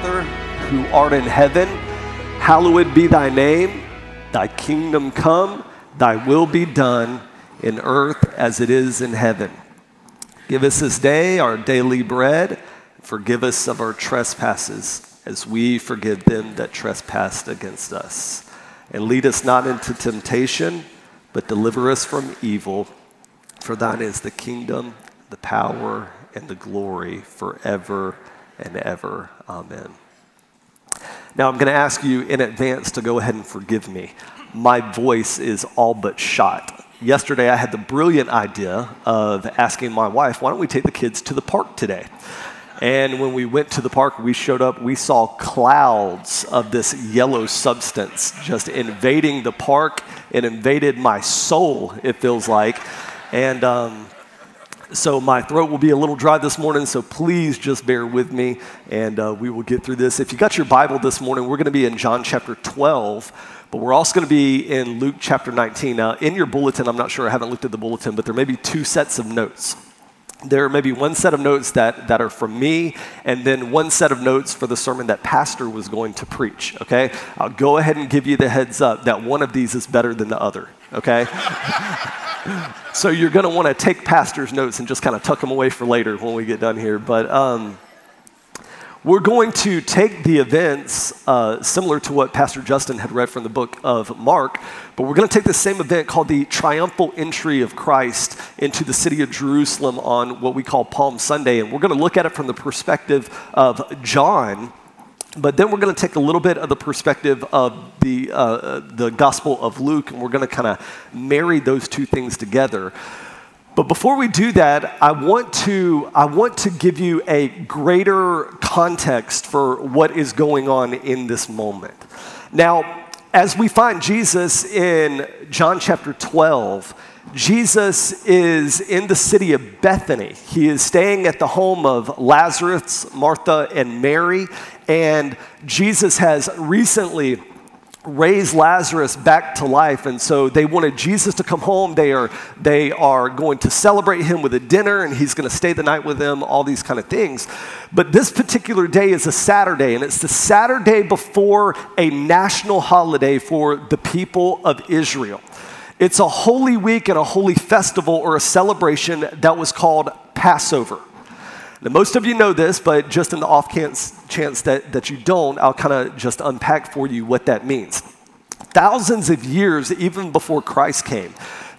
Father who art in heaven, hallowed be thy name. Thy kingdom come, thy will be done in earth as it is in heaven. Give us this day our daily bread. Forgive us of our trespasses as we forgive them that trespass against us. And lead us not into temptation, but deliver us from evil. For thine is the kingdom, the power, and the glory forever and ever. Amen. Now, I'm going to ask you in advance to go ahead and forgive me. My voice is all but shot. Yesterday, I had the brilliant idea of asking my wife, why don't we take the kids to the park today? And when we went to the park, we showed up, we saw clouds of this yellow substance just invading the park. It invaded my soul, it feels like. And um, so my throat will be a little dry this morning, so please just bear with me and uh, we will get through this. If you got your Bible this morning, we're going to be in John chapter 12, but we're also going to be in Luke chapter 19. Now, in your bulletin, I'm not sure, I haven't looked at the bulletin, but there may be two sets of notes. There may be one set of notes that, that are from me, and then one set of notes for the sermon that Pastor was going to preach, okay? I'll go ahead and give you the heads up that one of these is better than the other, okay? so you're going to want to take pastor's notes and just kind of tuck them away for later when we get done here. But um, we're going to take the events uh, similar to what Pastor Justin had read from the book of Mark, but we're going to take the same event called the triumphal entry of Christ into the city of Jerusalem on what we call Palm Sunday. And we're going to look at it from the perspective of John but then we're going to take a little bit of the perspective of the, uh, the Gospel of Luke, and we're going to kind of marry those two things together. But before we do that, I want to, I want to give you a greater context for what is going on in this moment. Now, as we find Jesus in John chapter 12, Jesus is in the city of Bethany. He is staying at the home of Lazarus, Martha, and Mary. And Jesus has recently raised Lazarus back to life. And so they wanted Jesus to come home. They are, they are going to celebrate him with a dinner, and he's going to stay the night with them, all these kind of things. But this particular day is a Saturday, and it's the Saturday before a national holiday for the people of Israel. It's a holy week and a holy festival or a celebration that was called Passover. Now, most of you know this, but just in the off chance that, that you don't, I'll kind of just unpack for you what that means. Thousands of years, even before Christ came,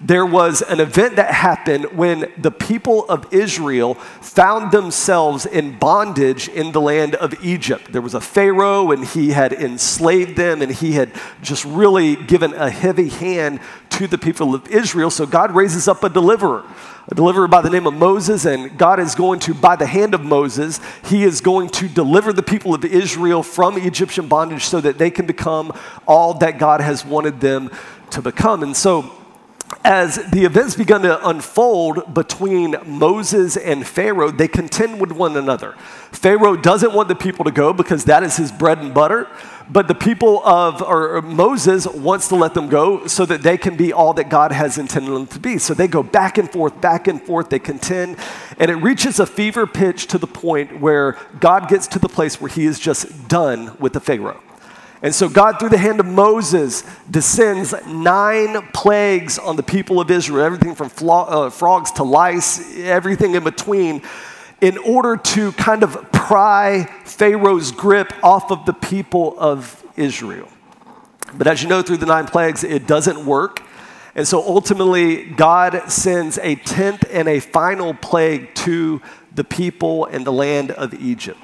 there was an event that happened when the people of Israel found themselves in bondage in the land of Egypt. There was a Pharaoh, and he had enslaved them, and he had just really given a heavy hand to the people of Israel. So God raises up a deliverer, a deliverer by the name of Moses, and God is going to, by the hand of Moses, he is going to deliver the people of Israel from Egyptian bondage so that they can become all that God has wanted them to become. And so, as the events began to unfold between Moses and Pharaoh, they contend with one another. Pharaoh doesn't want the people to go because that is his bread and butter, but the people of or Moses wants to let them go so that they can be all that God has intended them to be. So they go back and forth, back and forth, they contend, and it reaches a fever pitch to the point where God gets to the place where he is just done with the Pharaoh. And so God, through the hand of Moses, descends nine plagues on the people of Israel, everything from flo- uh, frogs to lice, everything in between, in order to kind of pry Pharaoh's grip off of the people of Israel. But as you know, through the nine plagues, it doesn't work. And so ultimately, God sends a tenth and a final plague to the people and the land of Egypt.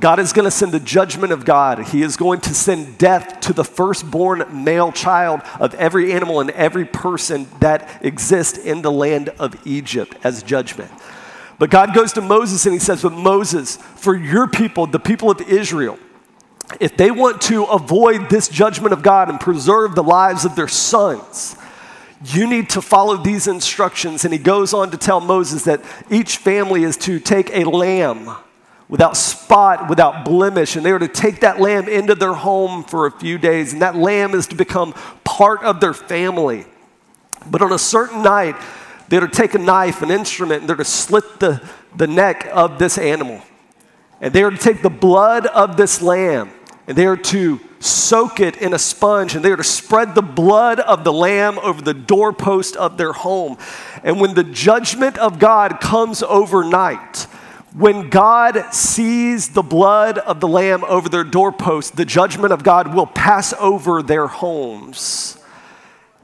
God is going to send the judgment of God. He is going to send death to the firstborn male child of every animal and every person that exists in the land of Egypt as judgment. But God goes to Moses and he says, But Moses, for your people, the people of Israel, if they want to avoid this judgment of God and preserve the lives of their sons, you need to follow these instructions. And he goes on to tell Moses that each family is to take a lamb without spot, without blemish. And they are to take that lamb into their home for a few days. And that lamb is to become part of their family. But on a certain night, they're to take a knife, an instrument, and they're to slit the, the neck of this animal. And they are to take the blood of this lamb and they are to soak it in a sponge and they are to spread the blood of the lamb over the doorpost of their home. And when the judgment of God comes overnight, when God sees the blood of the lamb over their doorpost, the judgment of God will pass over their homes.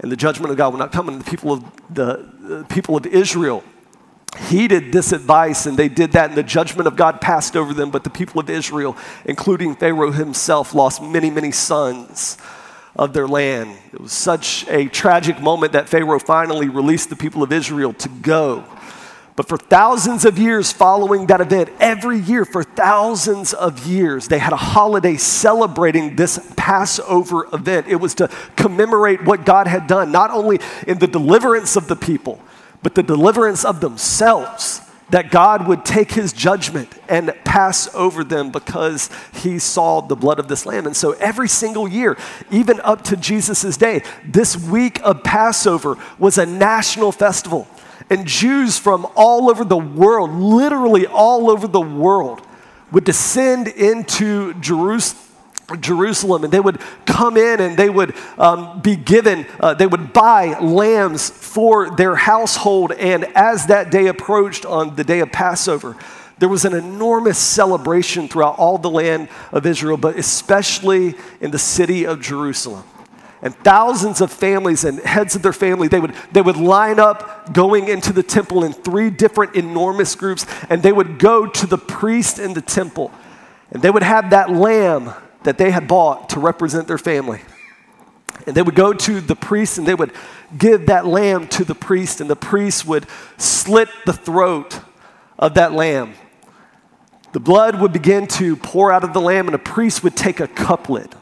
And the judgment of God will not come on the people of the, the people of Israel heeded this advice and they did that, and the judgment of God passed over them. But the people of Israel, including Pharaoh himself, lost many, many sons of their land. It was such a tragic moment that Pharaoh finally released the people of Israel to go. But for thousands of years following that event, every year for thousands of years, they had a holiday celebrating this Passover event. It was to commemorate what God had done, not only in the deliverance of the people, but the deliverance of themselves. That God would take his judgment and pass over them because he saw the blood of this lamb. And so every single year, even up to Jesus' day, this week of Passover was a national festival. And Jews from all over the world, literally all over the world, would descend into Jerusalem Jerusalem, and they would come in and they would um, be given, uh, they would buy lambs for their household. And as that day approached on the day of Passover, there was an enormous celebration throughout all the land of Israel, but especially in the city of Jerusalem. And thousands of families and heads of their family, they would, they would line up going into the temple in three different enormous groups, and they would go to the priest in the temple. And they would have that lamb that they had bought to represent their family. And they would go to the priest and they would give that lamb to the priest, and the priest would slit the throat of that lamb. The blood would begin to pour out of the lamb, and a priest would take a couplet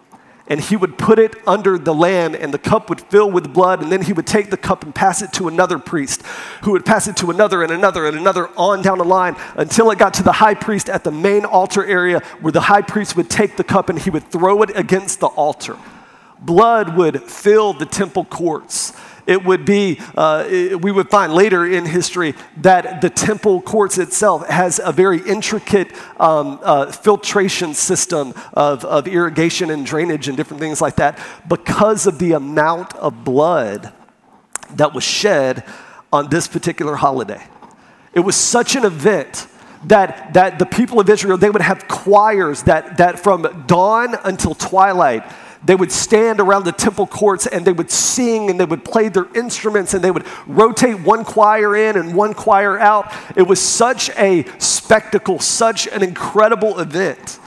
and he would put it under the lamb, and the cup would fill with blood, and then he would take the cup and pass it to another priest, who would pass it to another and another and another on down the line until it got to the high priest at the main altar area, where the high priest would take the cup and he would throw it against the altar. Blood would fill the temple courts it would be, uh, it, we would find later in history that the temple courts itself has a very intricate um, uh, filtration system of, of irrigation and drainage and different things like that because of the amount of blood that was shed on this particular holiday. It was such an event that, that the people of Israel, they would have choirs that, that from dawn until twilight, they would stand around the temple courts and they would sing and they would play their instruments and they would rotate one choir in and one choir out. It was such a spectacle, such an incredible event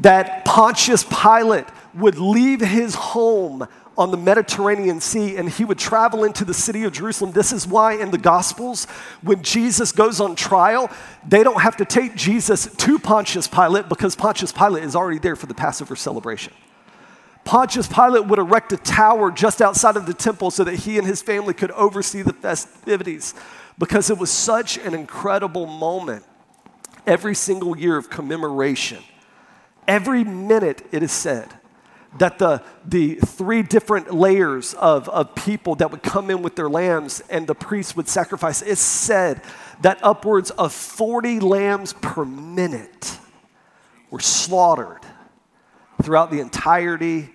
that Pontius Pilate would leave his home on the Mediterranean Sea and he would travel into the city of Jerusalem. This is why in the Gospels, when Jesus goes on trial, they don't have to take Jesus to Pontius Pilate because Pontius Pilate is already there for the Passover celebration. Pontius Pilate would erect a tower just outside of the temple so that he and his family could oversee the festivities because it was such an incredible moment. Every single year of commemoration, every minute it is said that the, the three different layers of, of people that would come in with their lambs and the priests would sacrifice, it's said that upwards of 40 lambs per minute were slaughtered throughout the entirety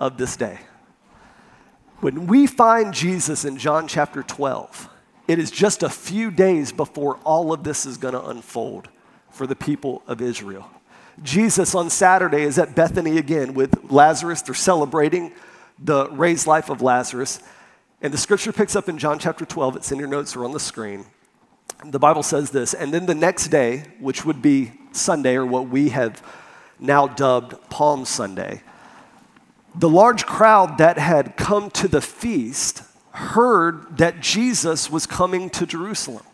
of this day. When we find Jesus in John chapter 12, it is just a few days before all of this is going to unfold for the people of Israel. Jesus on Saturday is at Bethany again with Lazarus. They're celebrating the raised life of Lazarus. And the scripture picks up in John chapter 12. It's in your notes or on the screen. The Bible says this And then the next day, which would be Sunday, or what we have now dubbed Palm Sunday, the large crowd that had come to the feast heard that Jesus was coming to Jerusalem.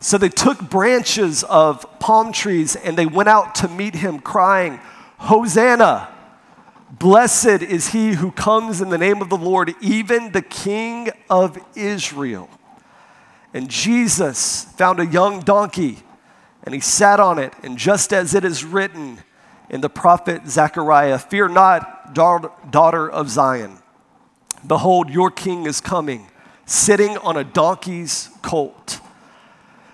So they took branches of palm trees and they went out to meet him, crying, Hosanna! Blessed is he who comes in the name of the Lord, even the King of Israel. And Jesus found a young donkey and he sat on it. And just as it is written in the prophet Zechariah, Fear not, daughter of Zion. Behold, your king is coming, sitting on a donkey's colt.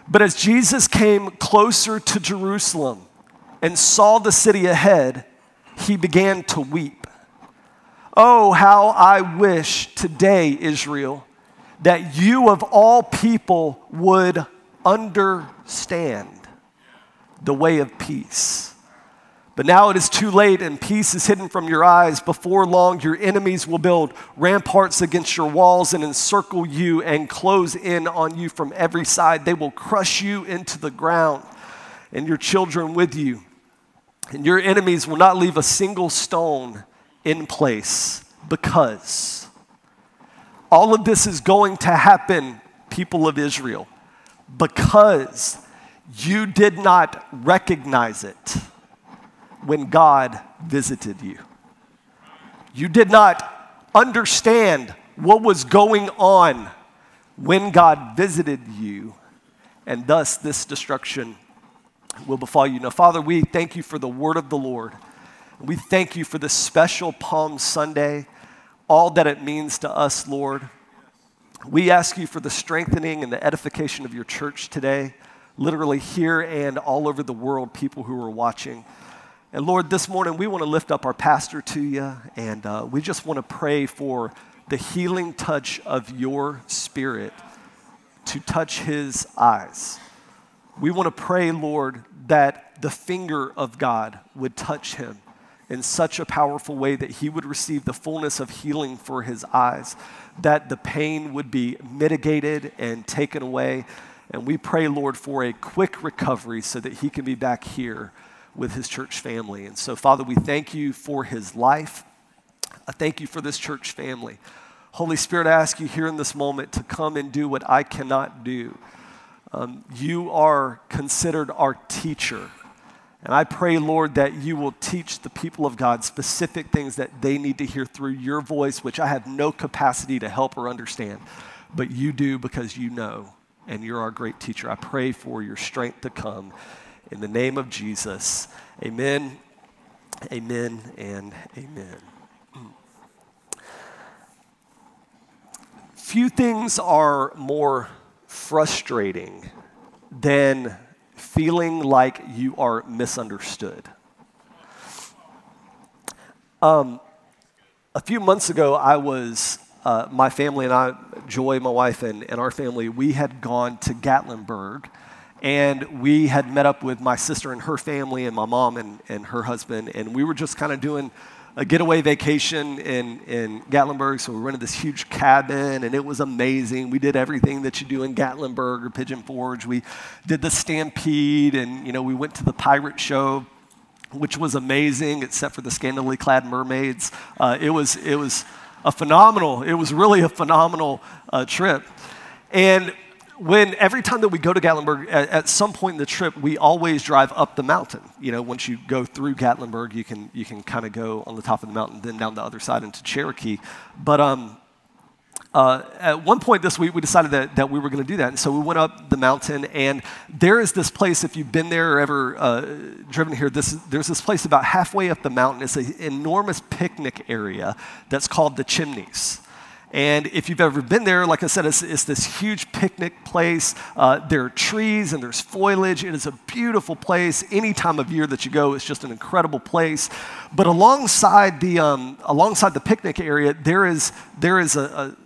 But as Jesus came closer to Jerusalem, and saw the city ahead, he began to weep. Oh, how I wish today, Israel, that you of all people would understand the way of peace. But now it is too late, and peace is hidden from your eyes. Before long, your enemies will build ramparts against your walls and encircle you and close in on you from every side. They will crush you into the ground, and your children with you. And your enemies will not leave a single stone in place because all of this is going to happen, people of Israel, because you did not recognize it when God visited you. You did not understand what was going on when God visited you, and thus this destruction will befall you. Now, Father, we thank you for the word of the Lord. We thank you for this special Palm Sunday, all that it means to us, Lord. We ask you for the strengthening and the edification of your church today, literally here and all over the world, people who are watching. And Lord, this morning we want to lift up our pastor to you, and uh, we just want to pray for the healing touch of your spirit to touch his eyes. We want to pray, Lord, that the finger of God would touch him in such a powerful way that he would receive the fullness of healing for his eyes, that the pain would be mitigated and taken away. And we pray, Lord, for a quick recovery so that he can be back here with his church family. And so, Father, we thank you for his life. I thank you for this church family. Holy Spirit, I ask you here in this moment to come and do what I cannot do. Um, you are considered our teacher. And I pray, Lord, that you will teach the people of God specific things that they need to hear through your voice, which I have no capacity to help or understand. But you do because you know, and you're our great teacher. I pray for your strength to come. In the name of Jesus, amen, amen, and amen. Few things are more frustrating than feeling like you are misunderstood. Um, a few months ago, I was, uh, my family and I, Joy, my wife, and, and our family, we had gone to Gatlinburg and we had met up with my sister and her family and my mom and, and her husband and we were just kind of doing a getaway vacation in, in gatlinburg. So we rented this huge cabin and it was amazing. We did everything that you do in gatlinburg or pigeon forge. We did the stampede and you know we went to the pirate show which was amazing except for the scantily clad mermaids. Uh, it, was, it was a phenomenal it was really a phenomenal uh, trip. And when every time that we go to Gatlinburg, at, at, some point in the trip, we always drive up the mountain. You know, once you go through Gatlinburg, you can you can kind of go on the top of the mountain, then down the other side into Cherokee. But um, uh, at one point this week, we decided that, that we were going to do that. And so we went up the mountain, and there is this place, if you've been there or ever uh, driven here, this, there's this place about halfway up the mountain. It's an enormous picnic area that's called the Chimneys. And if you've ever been there, like I said, it's, it's this huge picnic place. Uh, there are trees and there's foliage. It is a beautiful place. Any time of year that you go, it's just an incredible place. But alongside the, um, alongside the picnic area, there is, there is a, a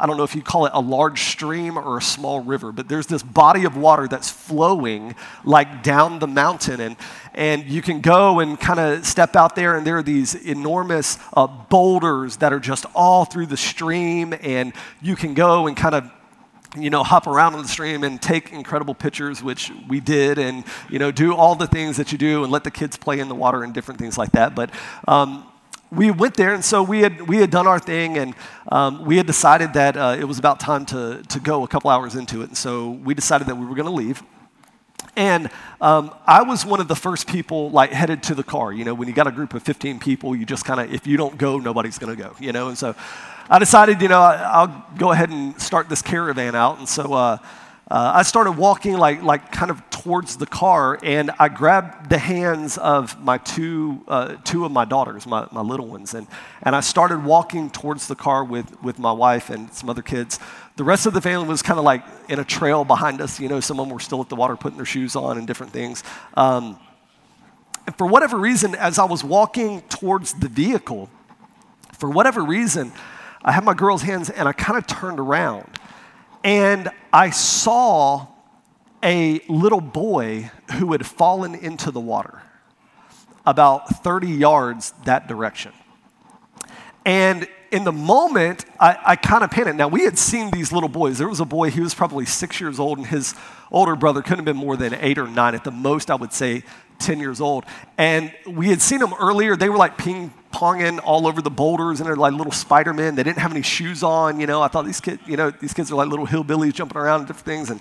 I don't know if you call it a large stream or a small river, but there's this body of water that's flowing like down the mountain. And, and you can go and kind of step out there, and there are these enormous uh, boulders that are just all through the stream. And you can go and kind of you know, hop around on the stream and take incredible pictures, which we did, and, you know, do all the things that you do and let the kids play in the water and different things like that. But um, we went there, and so we had, we had done our thing, and um, we had decided that uh, it was about time to, to go a couple hours into it. And so we decided that we were going to leave. And um, I was one of the first people like headed to the car. You know, when you got a group of 15 people, you just kind of, if you don't go, nobody's going to go, you know. And so I decided, you know, I, will go ahead and start this caravan out. And so uh, uh, I started walking like, like kind of towards the car, and I grabbed the hands of my two, uh, two of my daughters, my, my little ones, and, and I started walking towards the car with, with my wife and some other kids. The rest of the family was kind of like in a trail behind us. You know, some of them were still at the water putting their shoes on and different things. Um, and for whatever reason, as I was walking towards the vehicle, for whatever reason, I had my girl's hands and I kind of turned around. And I saw a little boy who had fallen into the water about 30 yards that direction. And in the moment, I, I kind of panicked. Now, we had seen these little boys. There was a boy, he was probably six years old, and his older brother couldn't have been more than eight or nine. At the most, I would say 10 years old. And we had seen them earlier. They were like ping ponging all over the boulders, and they're like little Spider Men. They didn't have any shoes on. You know, I thought these kids, you know, these kids are like little hillbillies jumping around and different things. And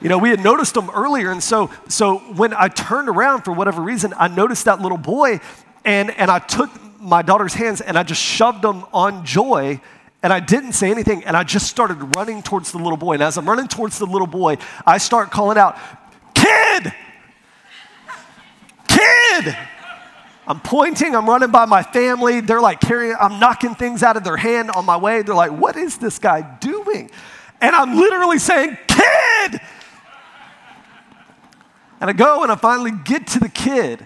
you know, we had noticed them earlier, and so so when I turned around for whatever reason, I noticed that little boy, and and I took my daughter's hands and I just shoved them on Joy, and I didn't say anything, and I just started running towards the little boy. And as I'm running towards the little boy, I start calling out, "Kid, kid!" I'm pointing, I'm running by my family. They're like carrying, I'm knocking things out of their hand on my way. They're like, what is this guy doing? And I'm literally saying, kid, and I go and I finally get to the kid,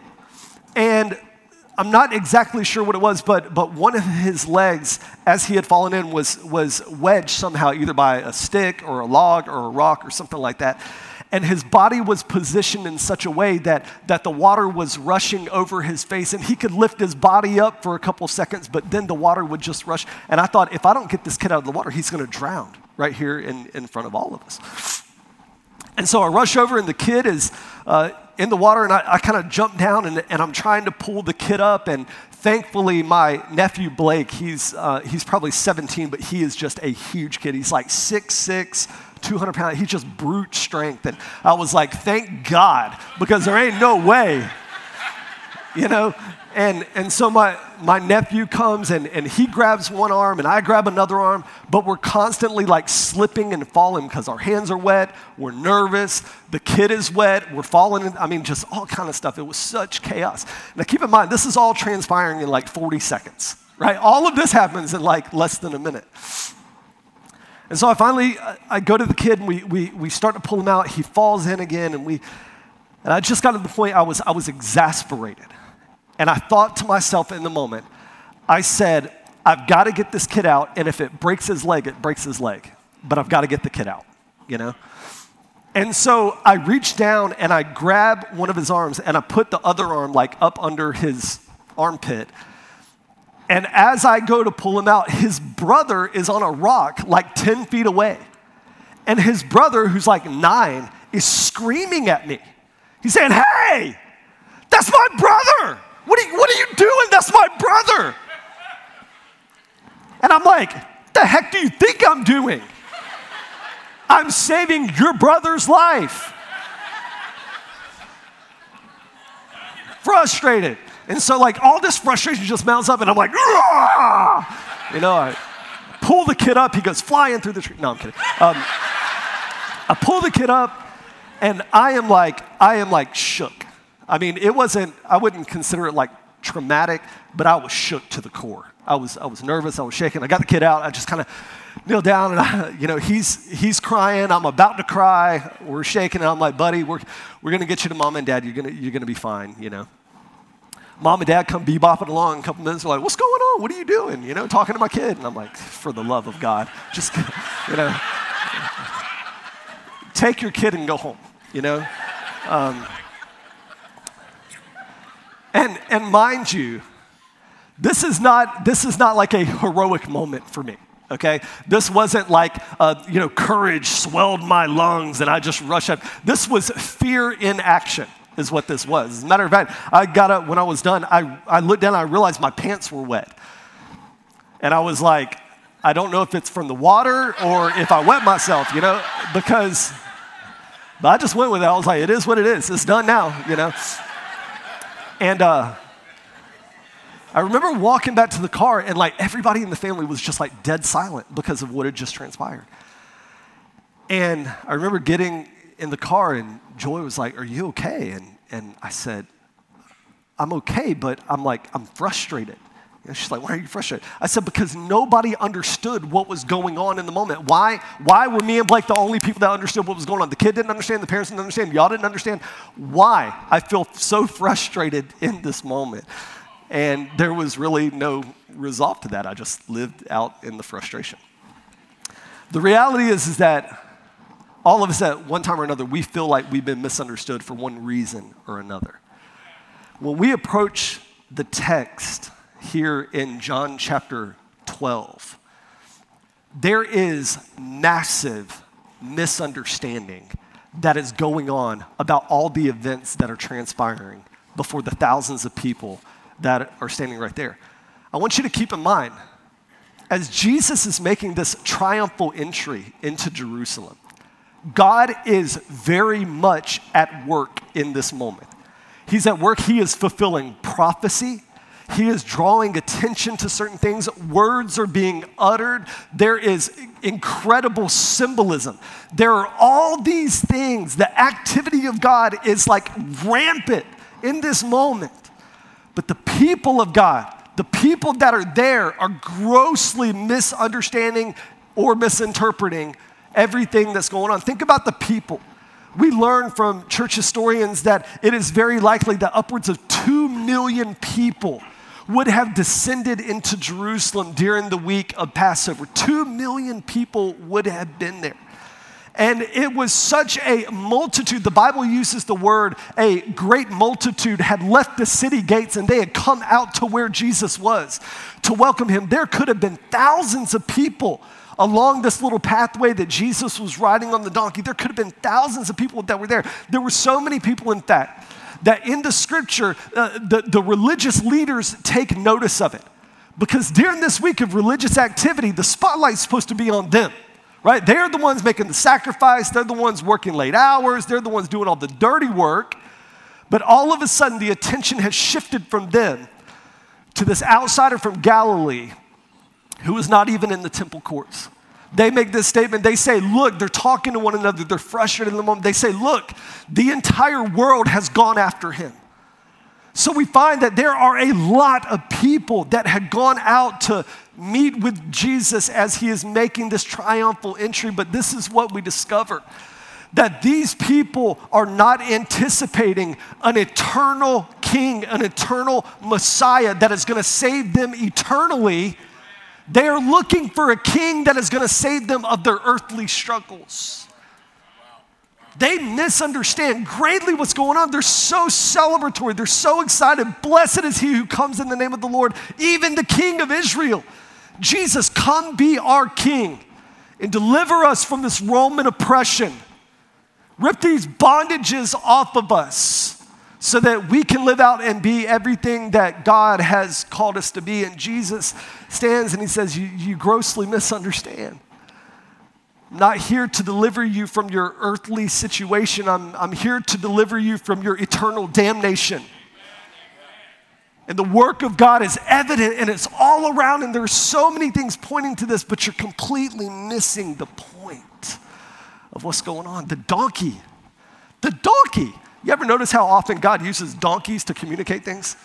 and I'm not exactly sure what it was, but, but one of his legs, as he had fallen in, was, was wedged somehow, either by a stick or a log or a rock or something like that. And his body was positioned in such a way that, that the water was rushing over his face, and he could lift his body up for a couple seconds, but then the water would just rush. And I thought, if I don't get this kid out of the water, he's to drown right here in, in front of all of us. And so I rush over, and the kid is uh, in the water, and I, I kind of jump down, and, and, I'm trying to pull the kid up. And thankfully, my nephew Blake, he's, uh, he's probably 17, but he is just a huge kid. He's like 6'6, 200 pounds. He's just brute strength. And I was like, thank God, because there ain't no way, you know? And, and so my, my nephew comes and, and he grabs one arm and I grab another arm, but we're constantly like slipping and falling because our hands are wet, we're nervous, the kid is wet, we're falling, in, I mean, just all kind of stuff. It was such chaos. Now keep in mind, this is all transpiring in like 40 seconds, right? All of this happens in like less than a minute. And so I finally, I go to the kid and we, we, we start to pull him out. He falls in again and we, and I just got to the point I was, I was exasperated. And I thought to myself in the moment, I said, I've got to get this kid out, and if it breaks his leg, it breaks his leg. But I've got to get the kid out, you know? And so I reach down and I grab one of his arms and I put the other arm like up under his armpit. And as I go to pull him out, his brother is on a rock like 10 feet away. And his brother, who's like nine, is screaming at me. He's saying, Hey, that's my brother. What are, you, what are you doing? That's my brother. And I'm like, what the heck do you think I'm doing? I'm saving your brother's life. Frustrated. And so, like, all this frustration just mounts up, and I'm like, you know, I pull the kid up. He goes flying through the tree. No, I'm kidding. Um, I pull the kid up, and I am like, I am like shook. I mean, it wasn't, I wouldn't consider it like traumatic, but I was shook to the core. I was, I was nervous, I was shaking. I got the kid out, I just kind of kneel down and I, you know, he's, he's crying, I'm about to cry, we're shaking, and I'm like, buddy, we're, we're gonna get you to mom and dad, you're gonna, you're gonna be fine, you know. Mom and dad come bebopping along, a couple minutes, they're like, what's going on? What are you doing? You know, talking to my kid. And I'm like, for the love of God, just, you know, take your kid and go home, you know. Um, and, and mind you, this is, not, this is not like a heroic moment for me okay? This wasn't like uh, you know courage swelled my lungs and i just rushed up. This was fear in action is what this was. As a matter of fact i got up when i was done i, I looked down and i realized my pants were wet. And i was like i don't know if it's from the water or if i wet myself you know because but i just went with it. I was like it is what it is. It's done now you know and uh, I remember walking back to the car, and like everybody in the family was just like dead silent because of what had just transpired. And I remember getting in the car, and Joy was like, Are you okay? And, and I said, I'm okay, but I'm like, I'm frustrated. She's like, Why are you frustrated? I said, Because nobody understood what was going on in the moment. Why? Why were me and Blake the only people that understood what was going on? The kid didn't understand, the parents didn't understand, y'all didn't understand. Why? I feel so frustrated in this moment. And there was really no resolve to that. I just lived out in the frustration. The reality is, is that all of us at one time or another, we feel like we've been misunderstood for one reason or another. When we approach the text here in John chapter 12, there is massive misunderstanding that is going on about all the events that are transpiring before the thousands of people that are standing right there. I want you to keep in mind, as Jesus is making this triumphal entry into Jerusalem, God is very much at work in this moment. He's at work, He is fulfilling prophecy. He is drawing attention to certain things. Words are being uttered. There is incredible symbolism. There are all these things. The activity of God is like rampant in this moment. But the people of God, the people that are there, are grossly misunderstanding or misinterpreting everything that's going on. Think about the people. We learn from church historians that it is very likely that upwards of 2 million people would have descended into Jerusalem during the week of Passover. 2 million people would have been there. And it was such a multitude. The Bible uses the word a great multitude had left the city gates and they had come out to where Jesus was to welcome him. There could have been thousands of people along this little pathway that Jesus was riding on the donkey. There could have been thousands of people that were there. There were so many people, in fact, that in the scripture, uh, the, the religious leaders take notice of it. Because during this week of religious activity, the spotlight's supposed to be on them, right? They're the ones making the sacrifice, they're the ones working late hours, they're the ones doing all the dirty work. But all of a sudden, the attention has shifted from them to this outsider from Galilee who was not even in the temple courts. They make this statement. They say, Look, they're talking to one another. They're frustrated in the moment. They say, Look, the entire world has gone after him. So we find that there are a lot of people that had gone out to meet with Jesus as he is making this triumphal entry. But this is what we discover that these people are not anticipating an eternal king, an eternal Messiah that is going to save them eternally they are looking for a king that is going to save them of their earthly struggles. They misunderstand greatly what's going on. They're so celebratory. They're so excited. Blessed is he who comes in the name of the Lord, even the King of Israel. Jesus, come be our King and deliver us from this Roman oppression. Rip these bondages off of us so that we can live out and be everything that God has called us to be. And Jesus stands and he says, You, you grossly misunderstand. I'm not here to deliver you from your earthly situation, I'm, I'm here to deliver you from your eternal damnation. And the work of God is evident and it's all around, and there's so many things pointing to this, but you're completely missing the point of what's going on. The donkey, the donkey you ever notice how often God uses donkeys to communicate things?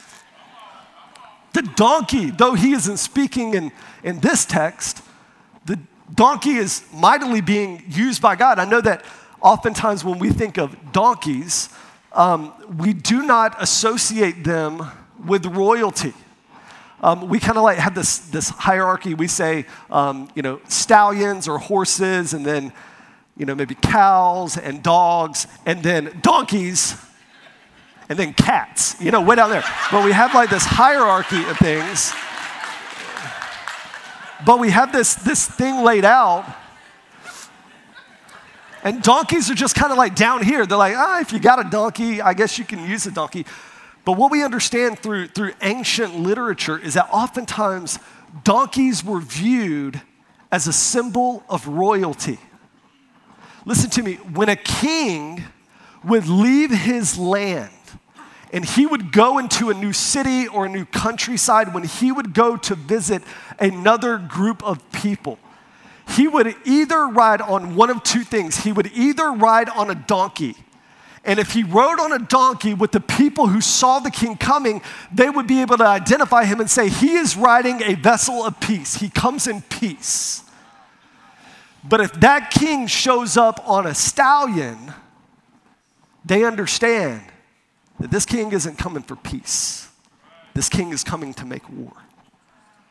The donkey, though he isn't speaking in, in this text, the donkey is mightily being used by God. I know that oftentimes when we think of donkeys, um, we do not associate them with royalty. Um, we kind of like have this, this hierarchy. We say, um, you know, stallions or horses, and then you know, maybe cows and dogs, and then donkeys, and then cats, you know, way down there. But we have like this hierarchy of things. But we have this, this thing laid out. And donkeys are just kind of like down here. They're like, ah, if you got a donkey, I guess you can use a donkey. But what we understand through, through ancient literature is that oftentimes donkeys were viewed as a symbol of royalty. Listen to me. When a king would leave his land and he would go into a new city or a new countryside, when he would go to visit another group of people, he would either ride on one of two things. He would either ride on a donkey And if he rode on a donkey with the people who saw the king coming, they would be able to identify him and say, He is riding a vessel of peace. He comes in peace. But if that king shows up on a stallion, they understand that this king isn't coming for peace. This king is coming to make war.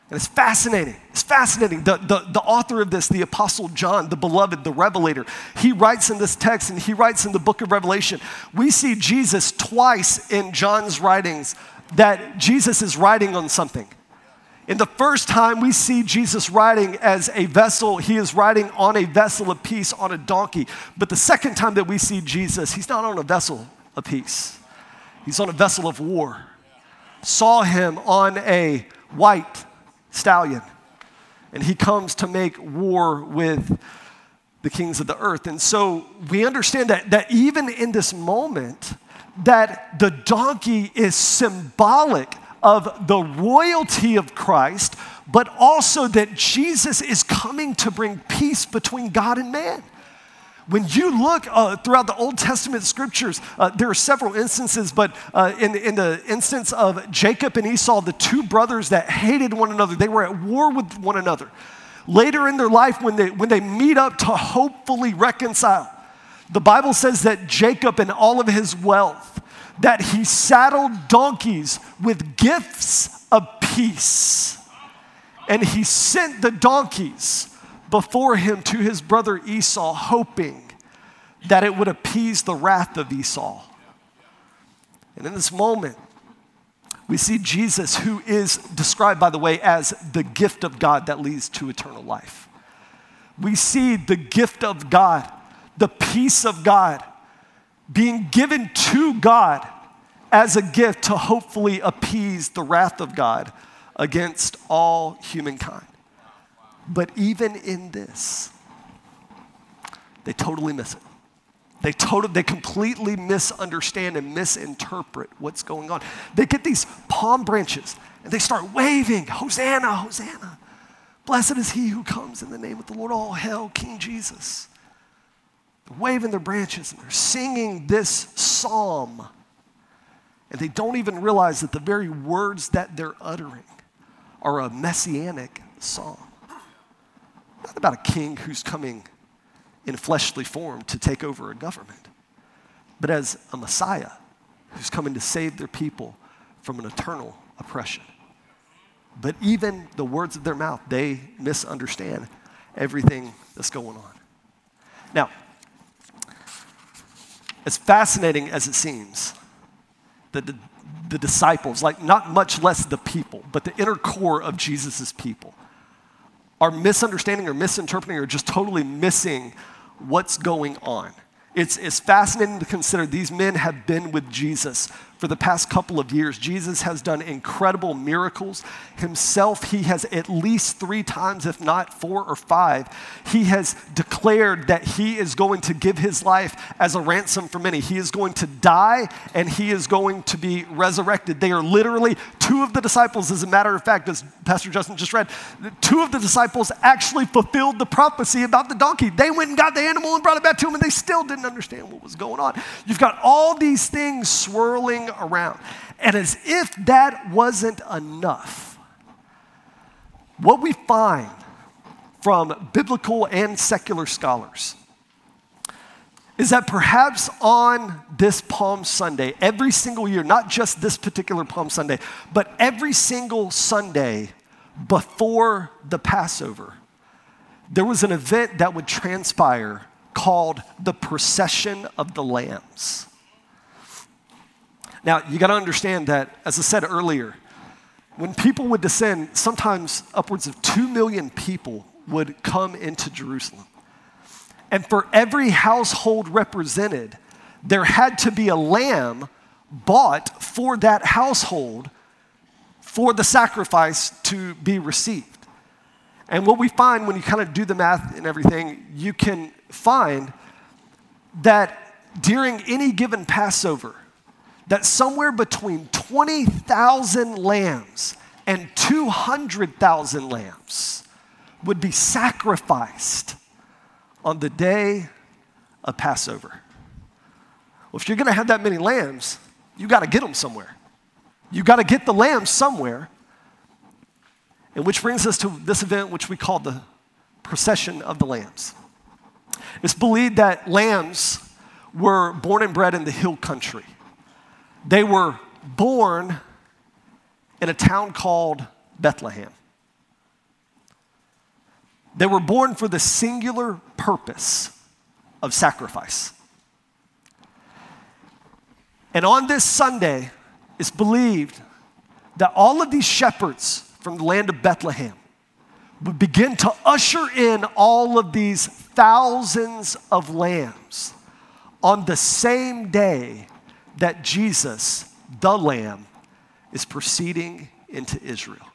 And it's fascinating. It's fascinating. The, the, the author of this, the Apostle John, the beloved, the revelator, he writes in this text and he writes in the book of Revelation. We see Jesus twice in John's writings that Jesus is riding on something. In the first time we see Jesus riding as a vessel, he is riding on a vessel of peace on a donkey. But the second time that we see Jesus, he's not on a vessel of peace, he's on a vessel of war. Saw him on a white stallion. And he comes to make war with the kings of the earth. And so we understand that, that even in this moment, that the donkey is symbolic of the royalty of Christ, but also that Jesus is coming to bring peace between God and man. When you look uh, throughout the Old Testament scriptures, uh, there are several instances, but uh, in, in the instance of Jacob and Esau, the two brothers that hated one another, they were at war with one another. Later in their life, when they, when they meet up to hopefully reconcile, the Bible says that Jacob and all of his wealth, that he saddled donkeys with gifts of peace. And he sent the donkeys before him to his brother Esau, hoping that it would appease the wrath of Esau. And in this moment, we see Jesus, who is described, by the way, as the gift of God that leads to eternal life. We see the gift of God, the peace of God, being given to God as a gift to hopefully appease the wrath of God against all humankind. But even in this, they totally miss it. They totally, they completely misunderstand and misinterpret what's going on. They get these palm branches and they start waving, Hosanna, Hosanna. Blessed is he who comes in the name of the Lord. All hail, King Jesus. Waving their branches and they're singing this psalm. And they don't even realize that the very words that they're uttering are a messianic psalm. Not about a king who's coming in fleshly form to take over a government, but as a Messiah who's coming to save their people from an eternal oppression. But even the words of their mouth, they misunderstand everything that's going on. Now, as fascinating as it seems that the, the disciples, like not much less the people, but the inner core of Jesus' people, are misunderstanding or misinterpreting or just totally missing what's going on. It's, it's fascinating to consider these men have been with Jesus for the past couple of years. Jesus has done incredible miracles. Himself, he has at least three times, if not four or five, he has declared that he is going to give his life as a ransom for many. He is going to die and he is going to be resurrected. They are literally two of the disciples, as a matter of fact, as Pastor Justin just read, two of the disciples actually fulfilled the prophecy about the donkey. They went and got the animal and brought it back to him, and they still didn't understand what was going on. You've got all these things swirling around. And as if that wasn't enough, what we find from biblical and secular scholars is that perhaps on this Palm Sunday, every single year, not just this particular Palm Sunday, but every single Sunday before the Passover, there was an event that would transpire called the Procession of the Lambs. Now, you got to understand that, as I said earlier, when people would descend, sometimes upwards of 2 million people would come into Jerusalem. And for every household represented, there had to be a lamb bought for that household for the sacrifice to be received. And what we find when you kind of do the math and everything, you can find that during any given Passover, that somewhere between 20,000 lambs and 200,000 lambs would be sacrificed on the day of Passover. Well, if you're going to have that many lambs, you got to get them somewhere. You got to get the lambs somewhere. And which brings us to this event, which we call the procession of the lambs. It's believed that lambs were born and bred in the hill country. They were born in a town called Bethlehem. They were born for the singular purpose of sacrifice. And on this Sunday, it's believed that all of these shepherds from the land of Bethlehem would begin to usher in all of these thousands of lambs on the same day that Jesus, the Lamb, is proceeding into Israel.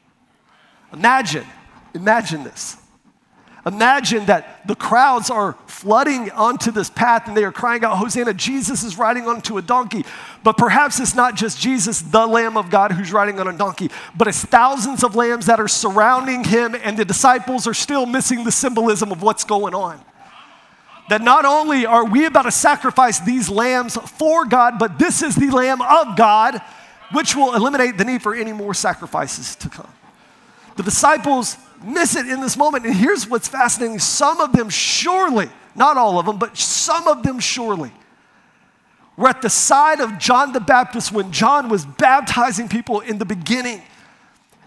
Imagine, imagine this. Imagine that the crowds are flooding onto this path and they are crying out, Hosanna, Jesus is riding onto a donkey. But perhaps it's not just Jesus, the Lamb of God, who's riding on a donkey, but it's thousands of lambs that are surrounding him, and the disciples are still missing the symbolism of what's going on. That not only are we about to sacrifice these lambs for God, but this is the Lamb of God, which will eliminate the need for any more sacrifices to come. The disciples miss it in this moment. And here's what's fascinating some of them surely, not all of them, but some of them surely, were at the side of John the Baptist when John was baptizing people in the beginning.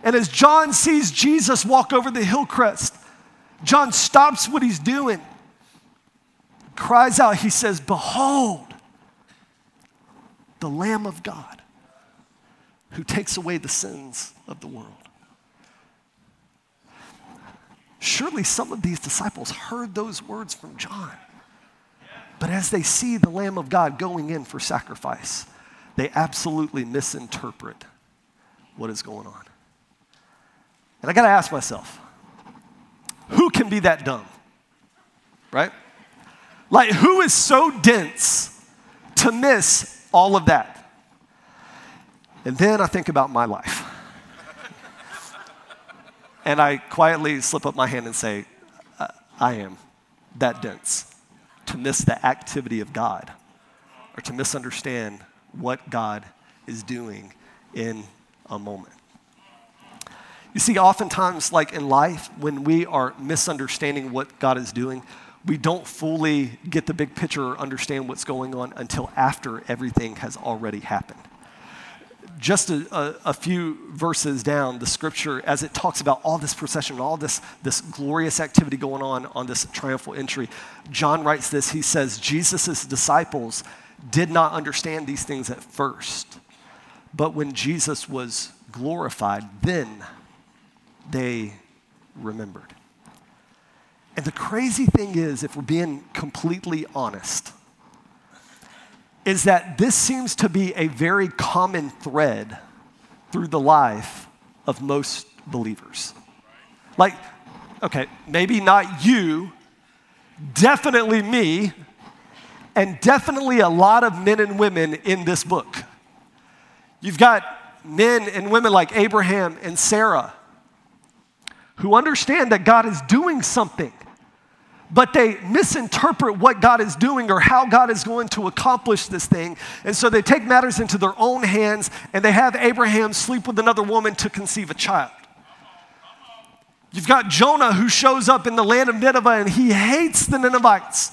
And as John sees Jesus walk over the hill crest, John stops what he's doing, cries out, he says, Behold, the Lamb of God who takes away the sins of the world. Surely some of these disciples heard those words from John. But as they see the Lamb of God going in for sacrifice, they absolutely misinterpret what is going on. And I got to ask myself, who can be that dumb? Right? Like, who is so dense to miss all of that? And then I think about my life and I quietly slip up my hand and say, I am that dense to miss the activity of God or to misunderstand what God is doing in a moment. You see, oftentimes, like in life, when we are misunderstanding what God is doing, we don't fully get the big picture or understand what's going on until after everything has already happened just a, a, a, few verses down, the scripture, as it talks about all this procession, all this, this glorious activity going on on this triumphal entry, John writes this. He says, Jesus' disciples did not understand these things at first, but when Jesus was glorified, then they remembered. And the crazy thing is, if we're being completely honest, is that this seems to be a very common thread through the life of most believers. Like, okay, maybe not you, definitely me, and definitely a lot of men and women in this book. You've got men and women like Abraham and Sarah who understand that God is doing something but they misinterpret what God is doing or how God is going to accomplish this thing. And so they take matters into their own hands and they have Abraham sleep with another woman to conceive a child. You've got Jonah who shows up in the land of Nineveh and he hates the Ninevites.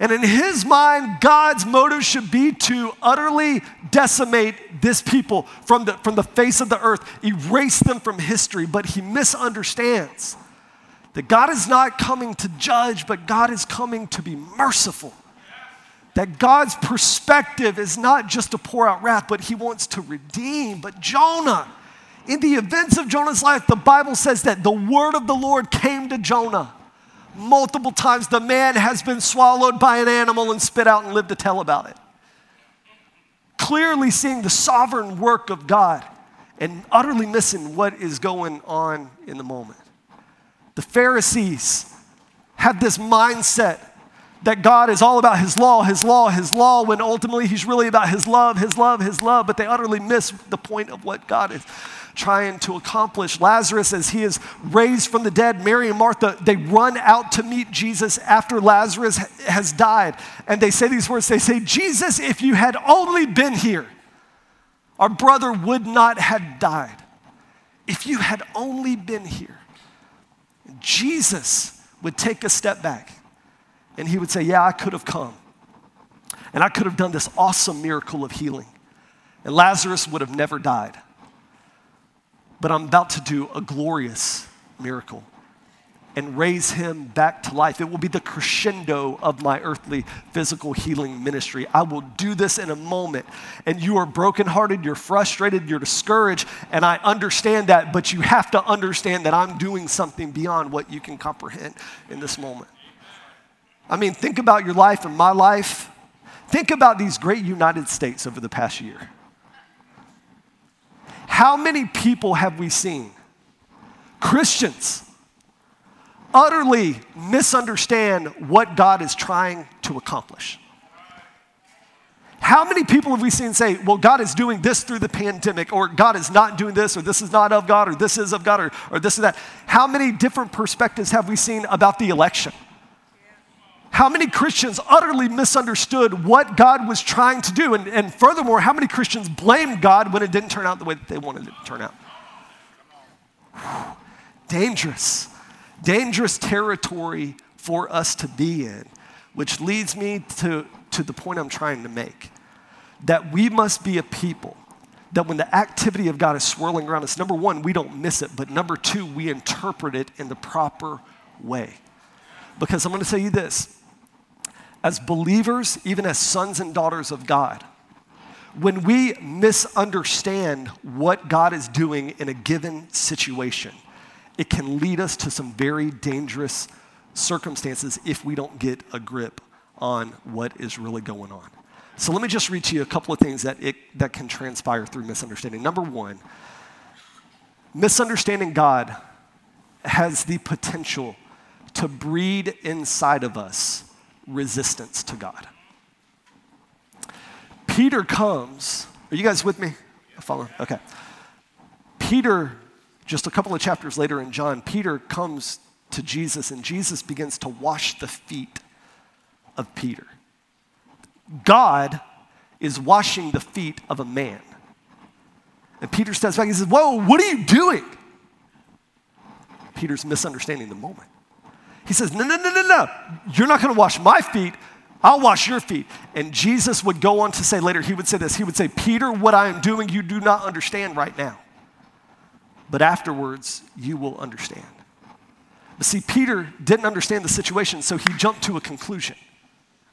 And in his mind, God's motive should be to utterly decimate this people from the, from the face of the earth, erase them from history, but he misunderstands that God is not coming to judge, but God is coming to be merciful. That God's perspective is not just to pour out wrath, but He wants to redeem. But Jonah, in the events of Jonah's life, the Bible says that the word of the Lord came to Jonah multiple times. The man has been swallowed by an animal and spit out and lived to tell about it. Clearly seeing the sovereign work of God and utterly missing what is going on in the moment. The Pharisees had this mindset that God is all about His law, His law, His law, when ultimately He's really about His love, His love, His love, but they utterly miss the point of what God is trying to accomplish. Lazarus, as he is raised from the dead, Mary and Martha, they run out to meet Jesus after Lazarus has died. And they say these words they say, Jesus, if you had only been here, our brother would not have died. If you had only been here, Jesus would take a step back and he would say, Yeah, I could have come. And I could have done this awesome miracle of healing. And Lazarus would have never died. But I'm about to do a glorious miracle and raise him back to life. It will be the crescendo of my earthly physical healing ministry. I will do this in a moment. And you are brokenhearted, you're frustrated, you're discouraged, and I understand that, but you have to understand that I'm doing something beyond what you can comprehend in this moment. I mean, think about your life and my life. Think about these great United States over the past year. How many people have we seen? Christians utterly misunderstand what God is trying to accomplish. How many people have we seen say, well, God is doing this through the pandemic, or God is not doing this, or this is not of God, or this is of God, or, or this is that? How many different perspectives have we seen about the election? How many Christians utterly misunderstood what God was trying to do? And, and furthermore, how many Christians blamed God when it didn't turn out the way that they wanted it to turn out? Dangerous dangerous territory for us to be in, which leads me to, to the point I'm trying to make that we must be a people that when the activity of God is swirling around us, number one, we don't miss it, but number two, we interpret it in the proper way. Because I'm going to tell you this as believers, even as sons and daughters of God, when we misunderstand what God is doing in a given situation, it can lead us to some very dangerous circumstances if we don't get a grip on what is really going on. So let me just read to you a couple of things that, it, that can transpire through misunderstanding. Number one, misunderstanding God has the potential to breed inside of us resistance to God. Peter comes, are you guys with me? Follow? Okay. Peter just a couple of chapters later in John, Peter comes to Jesus and Jesus begins to wash the feet of Peter. God is washing the feet of a man. And Peter steps back and says, Whoa, what are you doing? Peter's misunderstanding the moment. He says, No, no, no, no, no. You're not going to wash my feet. I'll wash your feet. And Jesus would go on to say later, he would say this He would say, Peter, what I am doing, you do not understand right now but afterwards you will understand. But see, Peter didn't understand the situation, so he jumped to a conclusion,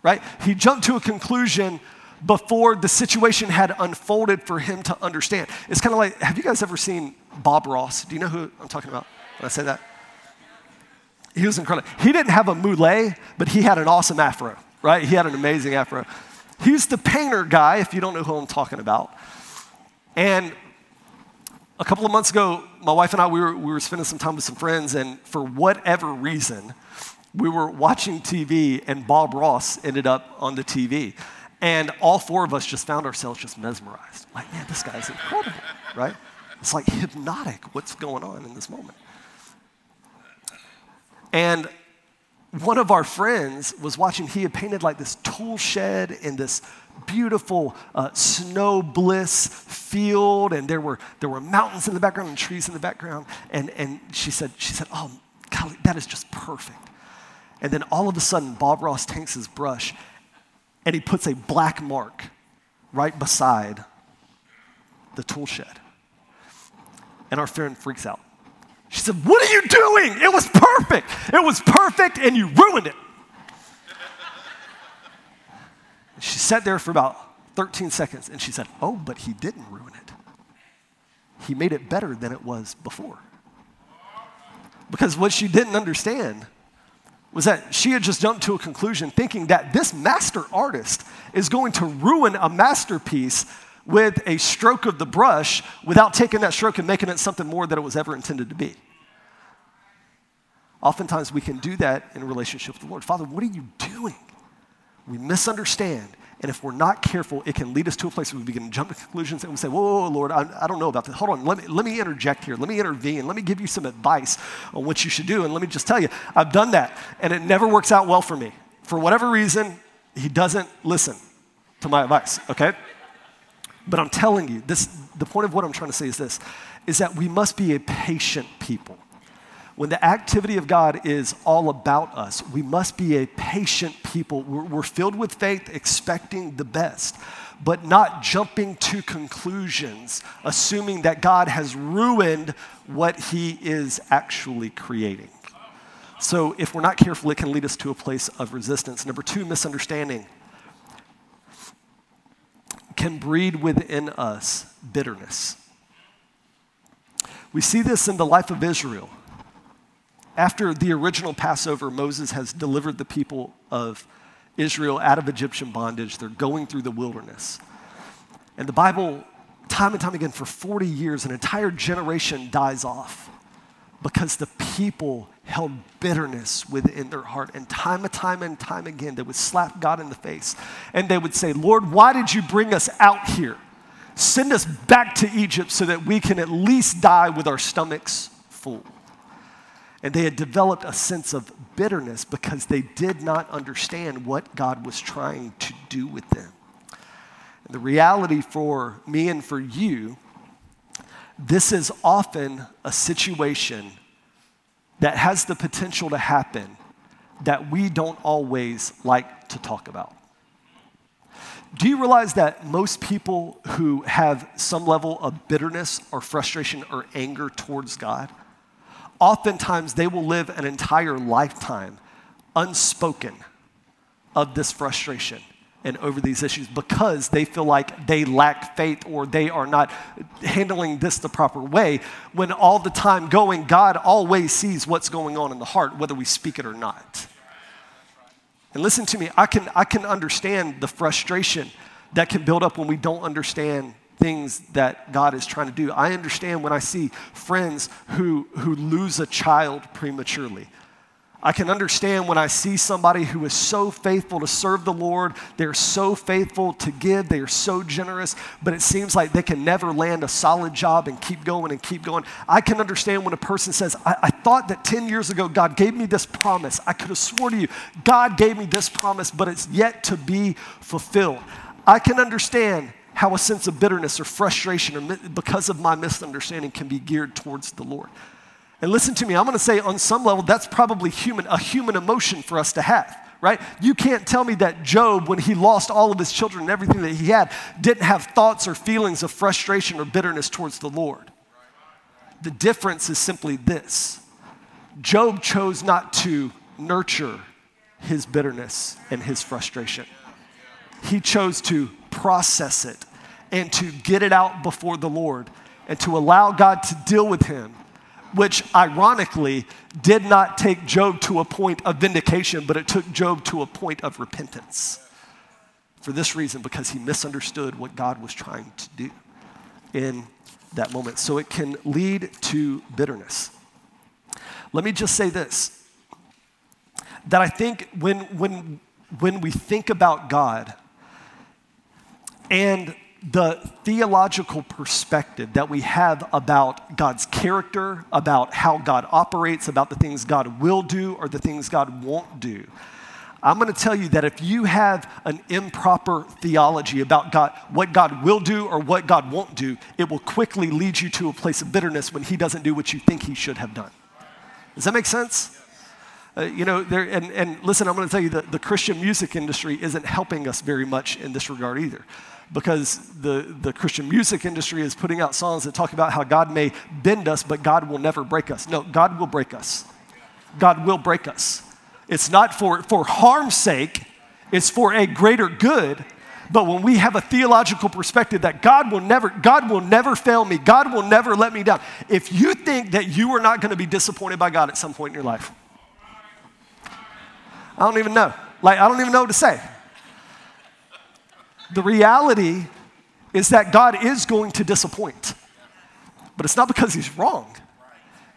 right? He jumped to a conclusion before the situation had unfolded for him to understand. It's kind of like have you guys ever seen Bob Ross? Do you know who I'm talking about when I say that? He was incredible. He didn't have a mullet, but he had an awesome afro, right? He had an amazing afro. He's the painter guy, if you don't know who I'm talking about. And a couple of months ago, my wife and I, we were, we were spending some time with some friends, and for whatever reason, we were watching TV, and Bob Ross ended up on the TV. And all four of us just found ourselves just mesmerized. Like, man, this guy's incredible, right? It's like hypnotic what's going on in this moment. And one of our friends was watching, he had painted like this tool shed in this beautiful uh, snow bliss field, and there were, there were mountains in the background and trees in the background. And, and she, said, she said, Oh, golly, that is just perfect. And then all of a sudden, Bob Ross takes his brush and he puts a black mark right beside the tool shed. And our friend freaks out. She said, What are you doing? It was perfect. It was perfect, and you ruined it. She sat there for about 13 seconds and she said, Oh, but he didn't ruin it. He made it better than it was before. Because what she didn't understand was that she had just jumped to a conclusion thinking that this master artist is going to ruin a masterpiece with a stroke of the brush without taking that stroke and making it something more than it was ever intended to be. Oftentimes we can do that in relationship with the Lord. Father, what are you doing? We misunderstand And if we're not careful, it can lead us to a place where we begin to jump to conclusions and we say, whoa, whoa, whoa Lord, I, I, don't know about this. Hold on, let me, let me interject here. Let me intervene. Let me give you some advice on what you should do. And let me just tell you, I've done that, and it never works out well for me. For whatever reason, he doesn't listen to my advice, okay? But I'm telling you, this, the point of what I'm trying to say is this, is that we must be a patient people. When the activity of God is all about us, we must be a patient people. We're, we're filled with faith, expecting the best, but not jumping to conclusions, assuming that God has ruined what He is actually creating. So, if we're not careful, it can lead us to a place of resistance. Number two, misunderstanding can breed within us bitterness. We see this in the life of Israel. After the original Passover, Moses has delivered the people of Israel out of Egyptian bondage. They're going through the wilderness. And the Bible, time and time again, for 40 years, an entire generation dies off because the people held bitterness within their heart. And time and time and time again, they would slap God in the face and they would say, Lord, why did you bring us out here? Send us back to Egypt so that we can at least die with our stomachs full. And they had developed a sense of bitterness because they did not understand what God was trying to do with them. And the reality for me and for you, this is often a situation that has the potential to happen that we don't always like to talk about. Do you realize that most people who have some level of bitterness or frustration or anger towards God oftentimes they will live an entire lifetime unspoken of this frustration and over these issues because they feel like they lack faith or they are not handling this the proper way. When all the time going, God always sees what's going on in the heart, whether we speak it or not. And listen to me, I can, I can understand the frustration that can build up when we don't understand things that God is trying to do. I understand when I see friends who, who lose a child prematurely. I can understand when I see somebody who is so faithful to serve the Lord, they're so faithful to give, they are so generous, but it seems like they can never land a solid job and keep going and keep going. I can understand when a person says, I, I thought that 10 years ago God gave me this promise. I could have swore to you, God gave me this promise, but it's yet to be fulfilled. I can understand how a sense of bitterness or frustration or because of my misunderstanding can be geared towards the Lord. And listen to me, I'm going to say on some level that's probably human a human emotion for us to have, right? You can't tell me that Job when he lost all of his children and everything that he had didn't have thoughts or feelings of frustration or bitterness towards the Lord. The difference is simply this. Job chose not to nurture his bitterness and his frustration. He chose to process it and to get it out before the Lord and to allow God to deal with him, which ironically did not take Job to a point of vindication, but it took Job to a point of repentance. For this reason, because he misunderstood what God was trying to do in that moment. So it can lead to bitterness. Let me just say this that I think when, when, when we think about God, and the theological perspective that we have about God's character, about how God operates, about the things God will do or the things God won't do. I'm going to tell you that if you have an improper theology about God, what God will do or what God won't do, it will quickly lead you to a place of bitterness when He doesn't do what you think He should have done. Does that make sense? Uh, you know, there, and, and listen, I'm going to tell you that the Christian music industry isn't helping us very much in this regard either because the, the Christian music industry is putting out songs that talk about how God may bend us, but God will never break us. No, God will break us. God will break us. It's not for, for harm's sake, it's for a greater good. But when we have a theological perspective that God will never, God will never fail me, God will never let me down. If you think that you are not going to be disappointed by God at some point in your life, I don't even know. Like, I don't even know what to say. The reality is that God is going to disappoint, but it's not because he's wrong.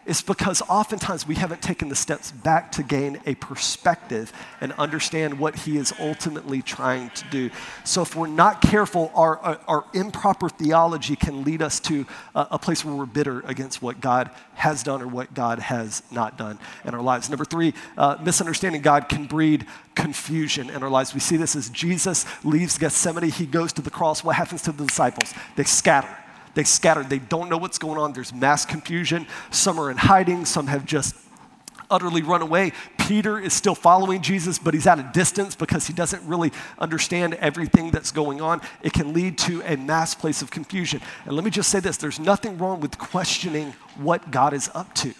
It's because oftentimes we haven't taken the steps back to gain a perspective and understand what He is ultimately trying to do. So, if we're not careful, our, our, our improper theology can lead us to a, a, place where we're bitter against what God has done or what God has not done in our lives. Number three, uh, misunderstanding God can breed confusion in our lives. We see this as Jesus leaves Gethsemane, He goes to the cross. What happens to the disciples? They scatter. They scattered. They don't know what's going on. There's mass confusion. Some are in hiding, some have just utterly run away. Peter is still following Jesus, but he's at a distance because he doesn't really understand everything that's going on. It can lead to a mass place of confusion. And let me just say this there's nothing wrong with questioning what God is up to.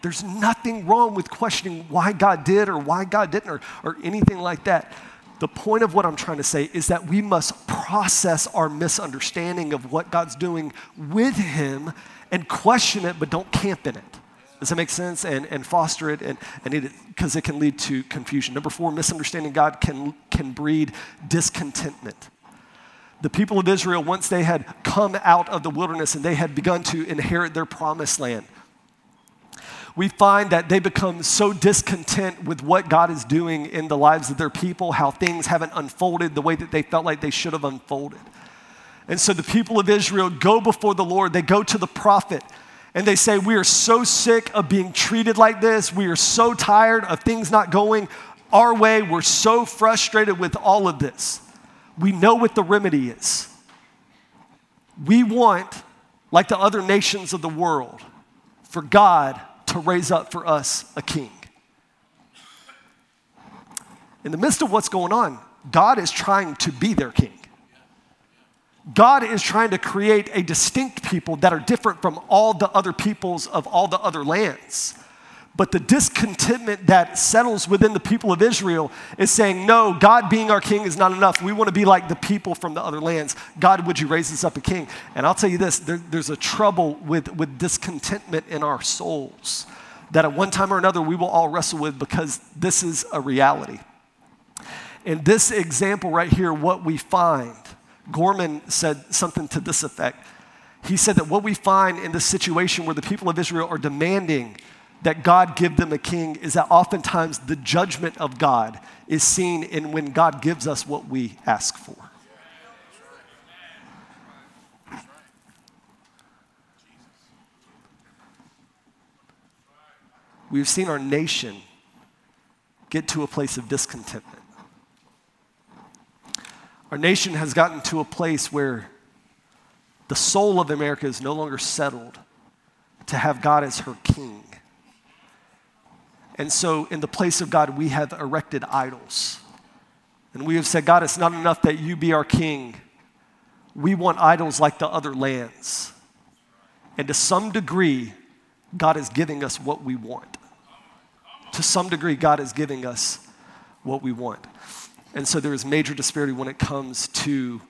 There's nothing wrong with questioning why God did or why God didn't or, or anything like that. The point of what I'm trying to say is that we must process our misunderstanding of what God's doing with Him and question it, but don't camp in it. Does that make sense? And, and foster it, and, because it, it can lead to confusion. Number four, misunderstanding God can, can breed discontentment. The people of Israel, once they had come out of the wilderness and they had begun to inherit their promised land, we find that they become so discontent with what God is doing in the lives of their people, how things haven't unfolded the way that they felt like they should have unfolded. And so the people of Israel go before the Lord, they go to the prophet, and they say, We are so sick of being treated like this. We are so tired of things not going our way. We're so frustrated with all of this. We know what the remedy is. We want, like the other nations of the world, for God to raise up for us a king. In the midst of what's going on, God is trying to be their king. God is trying to create a distinct people that are different from all the other peoples of all the other lands. But the discontentment that settles within the people of Israel is saying, no, God being our king is not enough. We want to be like the people from the other lands. God, would you raise us up a king? And I'll tell you this there, there's a trouble with, with discontentment in our souls that at one time or another we will all wrestle with because this is a reality. In this example right here, what we find, Gorman said something to this effect. He said that what we find in this situation where the people of Israel are demanding that God give them a king is that oftentimes the judgment of God is seen in when God gives us what we ask for. We've seen our nation get to a place of discontentment. Our nation has gotten to a place where the soul of America is no longer settled to have God as her king. And so, in the place of God, we have erected idols. And we have said, God, it's not enough that you be our king. We want idols like the other lands. And to some degree, God is giving us what we want. To some degree, God is giving us what we want. And so there is major disparity when it comes to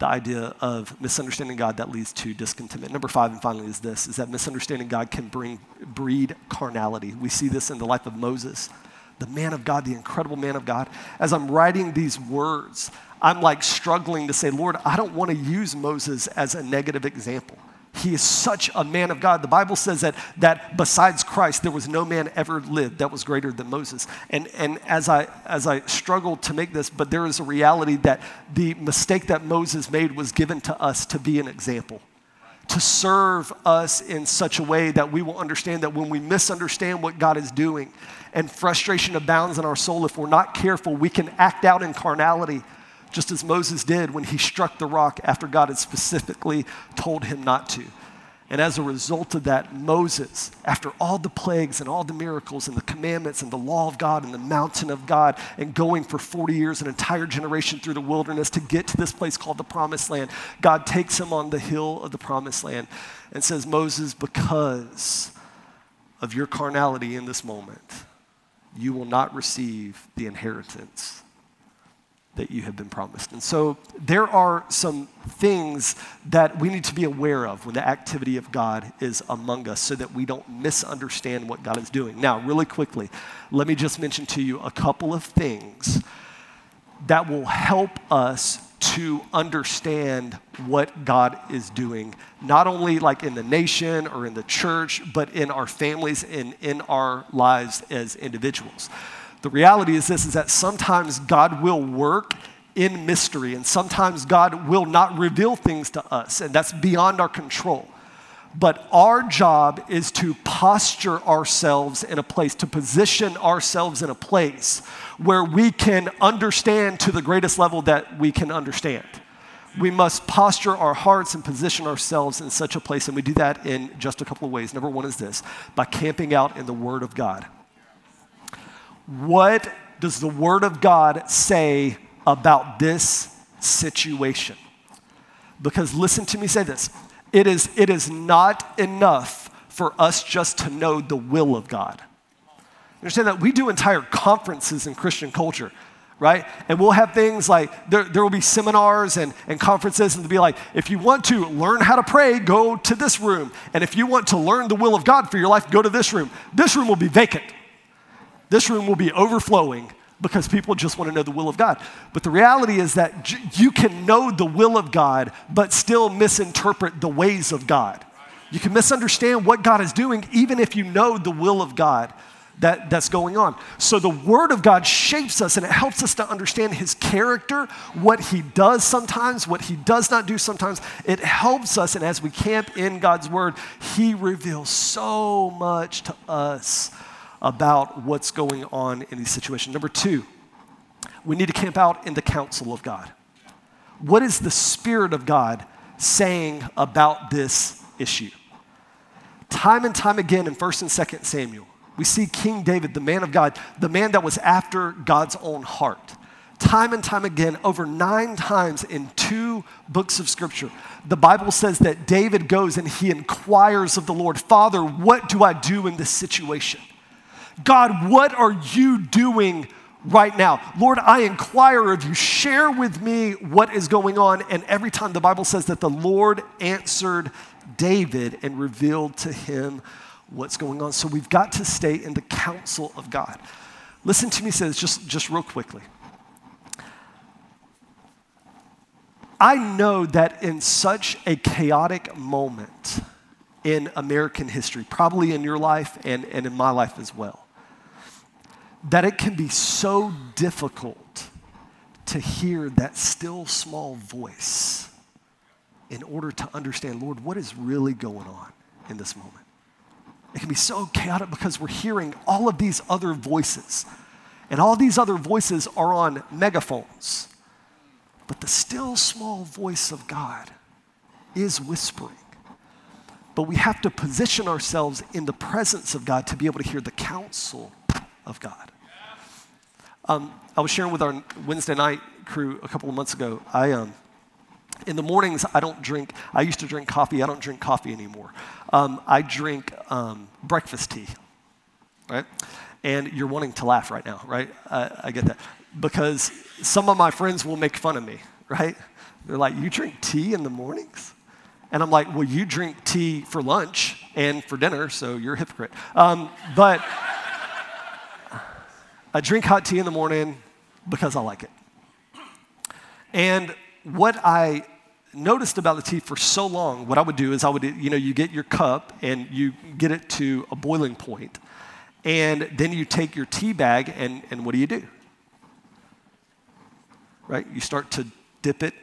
the idea of misunderstanding God that leads to discontentment. Number five, and finally, is this: is that misunderstanding God can bring breed carnality. We see this in the life of Moses, the man of God, the incredible man of God. As I'm writing these words, I'm like struggling to say, Lord, I don't want to use Moses as a negative example. He is such a man of God. The Bible says that, that besides Christ, there was no man ever lived that was greater than Moses. And, and as, I, as I struggled to make this, but there is a reality that the mistake that Moses made was given to us to be an example, to serve us in such a way that we will understand that when we misunderstand what God is doing and frustration abounds in our soul, if we're not careful, we can act out in carnality just as Moses did when he struck the rock after God had specifically told him not to. And as a result of that, Moses, after all the plagues and all the miracles and the commandments and the law of God and the mountain of God, and going for 40 years, an entire generation through the wilderness to get to this place called the promised land, God takes him on the hill of the promised land and says, Moses, because of your carnality in this moment, you will not receive the inheritance that you have been promised. And so there are some things that we need to be aware of when the activity of God is among us so that we don't misunderstand what God is doing. Now, really quickly, let me just mention to you a couple of things that will help us to understand what God is doing, not only like in the nation or in the church, but in our families and in our lives as individuals. The reality is this is that sometimes God will work in mystery, and sometimes God will not reveal things to us, and that's beyond our control. But our job is to posture ourselves in a place, to position ourselves in a place where we can understand to the greatest level that we can understand. We must posture our hearts and position ourselves in such a place, and we do that in just a couple of ways. Number one is this by camping out in the Word of God. What does the Word of God say about this situation? Because listen to me say this it is, it is not enough for us just to know the will of God. Understand that we do entire conferences in Christian culture, right? And we'll have things like there, there will be seminars and, and conferences, and to be like, if you want to learn how to pray, go to this room. And if you want to learn the will of God for your life, go to this room. This room will be vacant. This room will be overflowing because people just want to know the will of God. But the reality is that you can know the will of God, but still misinterpret the ways of God. You can misunderstand what God is doing, even if you know the will of God that, that's going on. So the Word of God shapes us and it helps us to understand His character, what He does sometimes, what He does not do sometimes. It helps us, and as we camp in God's Word, He reveals so much to us about what's going on in these situations. Number two, we need to camp out in the counsel of God. What is the Spirit of God saying about this issue? Time and time again in 1st and 2nd Samuel, we see King David, the man of God, the man that was after God's own heart. Time and time again, over nine times in two books of scripture, the Bible says that David goes and he inquires of the Lord, Father, what do I do in this situation? God, what are you doing right now? Lord, I inquire of you. Share with me what is going on. And every time the Bible says that the Lord answered David and revealed to him what's going on. So we've got to stay in the counsel of God. Listen to me say this just, just real quickly. I know that in such a chaotic moment in American history, probably in your life and, and in my life as well, that it can be so difficult to hear that still small voice in order to understand, Lord, what is really going on in this moment. It can be so chaotic because we're hearing all of these other voices, and all these other voices are on megaphones. But the still small voice of God is whispering. But we have to position ourselves in the presence of God to be able to hear the counsel of God. Um, I was sharing with our Wednesday night crew a couple of months ago. I, um, in the mornings, I don't drink, I used to drink coffee. I don't drink coffee anymore. Um, I drink um, breakfast tea, right? And you're wanting to laugh right now, right? I, I get that. Because some of my friends will make fun of me, right? They're like, You drink tea in the mornings? And I'm like, Well, you drink tea for lunch and for dinner, so you're a hypocrite. Um, but. I drink hot tea in the morning because I like it. And what I noticed about the tea for so long, what I would do is I would, you know, you get your cup and you get it to a boiling point, and then you take your tea bag and, and what do you do? Right? You start to dip it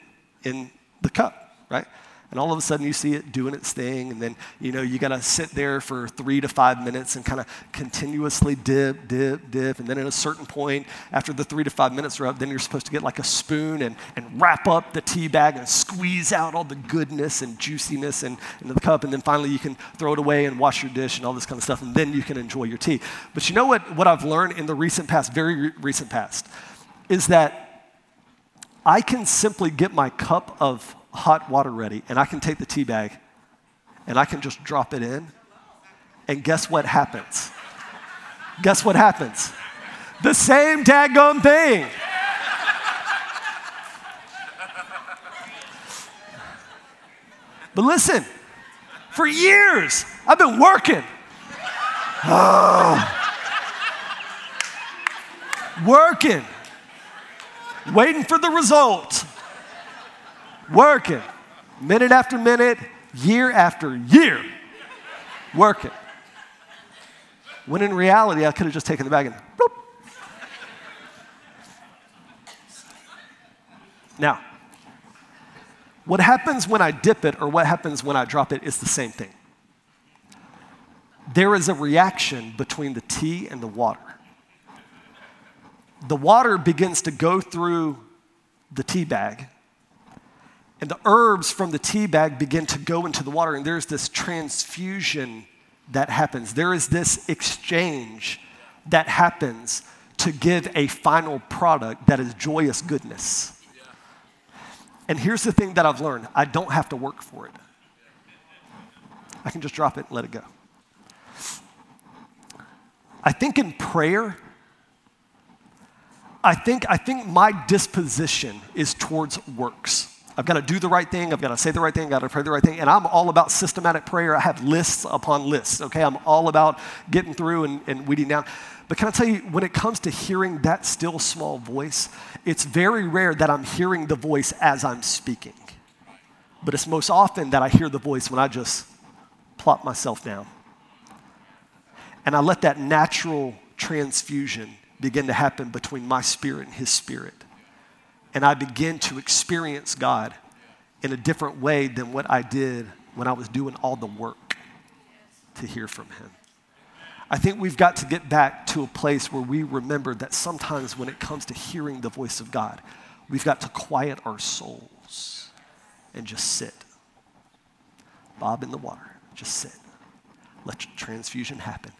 in the cup, right? And all of a sudden you see it doing its thing and then you know you got to sit there for three to five minutes and kind of continuously dip dip dip and then at a certain point after the three to five minutes are up then you're supposed to get like a spoon and, and wrap up the tea bag and squeeze out all the goodness and juiciness and, into the cup and then finally you can throw it away and wash your dish and all this kind of stuff and then you can enjoy your tea. But you know what, what i've learned in the recent past very re- recent past is that I can simply get my cup of hot water ready, and I can take the tea bag and I can just drop it in. And guess what happens? Guess what happens? The same daggone thing. But listen, for years, I've been working. Oh. Working, waiting for the result working, minute after minute, year after year, working. When in reality, I could have just taken the bag and bloop. Now, what happens when I dip it or what happens when I drop it is the same thing. There is a reaction between the tea and the water. The water begins to go through the tea bag, and the herbs from the tea bag begin to go into the water, and there's this transfusion that happens. There is this exchange that happens to give a final product that is joyous goodness. And here's the thing that I've learned I don't have to work for it, I can just drop it and let it go. I think in prayer, I think, I think my disposition is towards works. I've got to do the right thing. I've got to say the right thing. I've got to pray the right thing. And I'm all about systematic prayer. I have lists upon lists, okay? I'm all about getting through and, and weeding down. But can I tell you, when it comes to hearing that still small voice, it's very rare that I'm hearing the voice as I'm speaking. But it's most often that I hear the voice when I just plop myself down. And I let that natural transfusion begin to happen between my spirit and his spirit and I begin to experience God in a different way than what I did when I was doing all the work to hear from Him. I think we've got to get back to a place where we remember that sometimes when it comes to hearing the voice of God, we've got to quiet our souls and just sit. Bob in the water, just sit. Let transfusion happen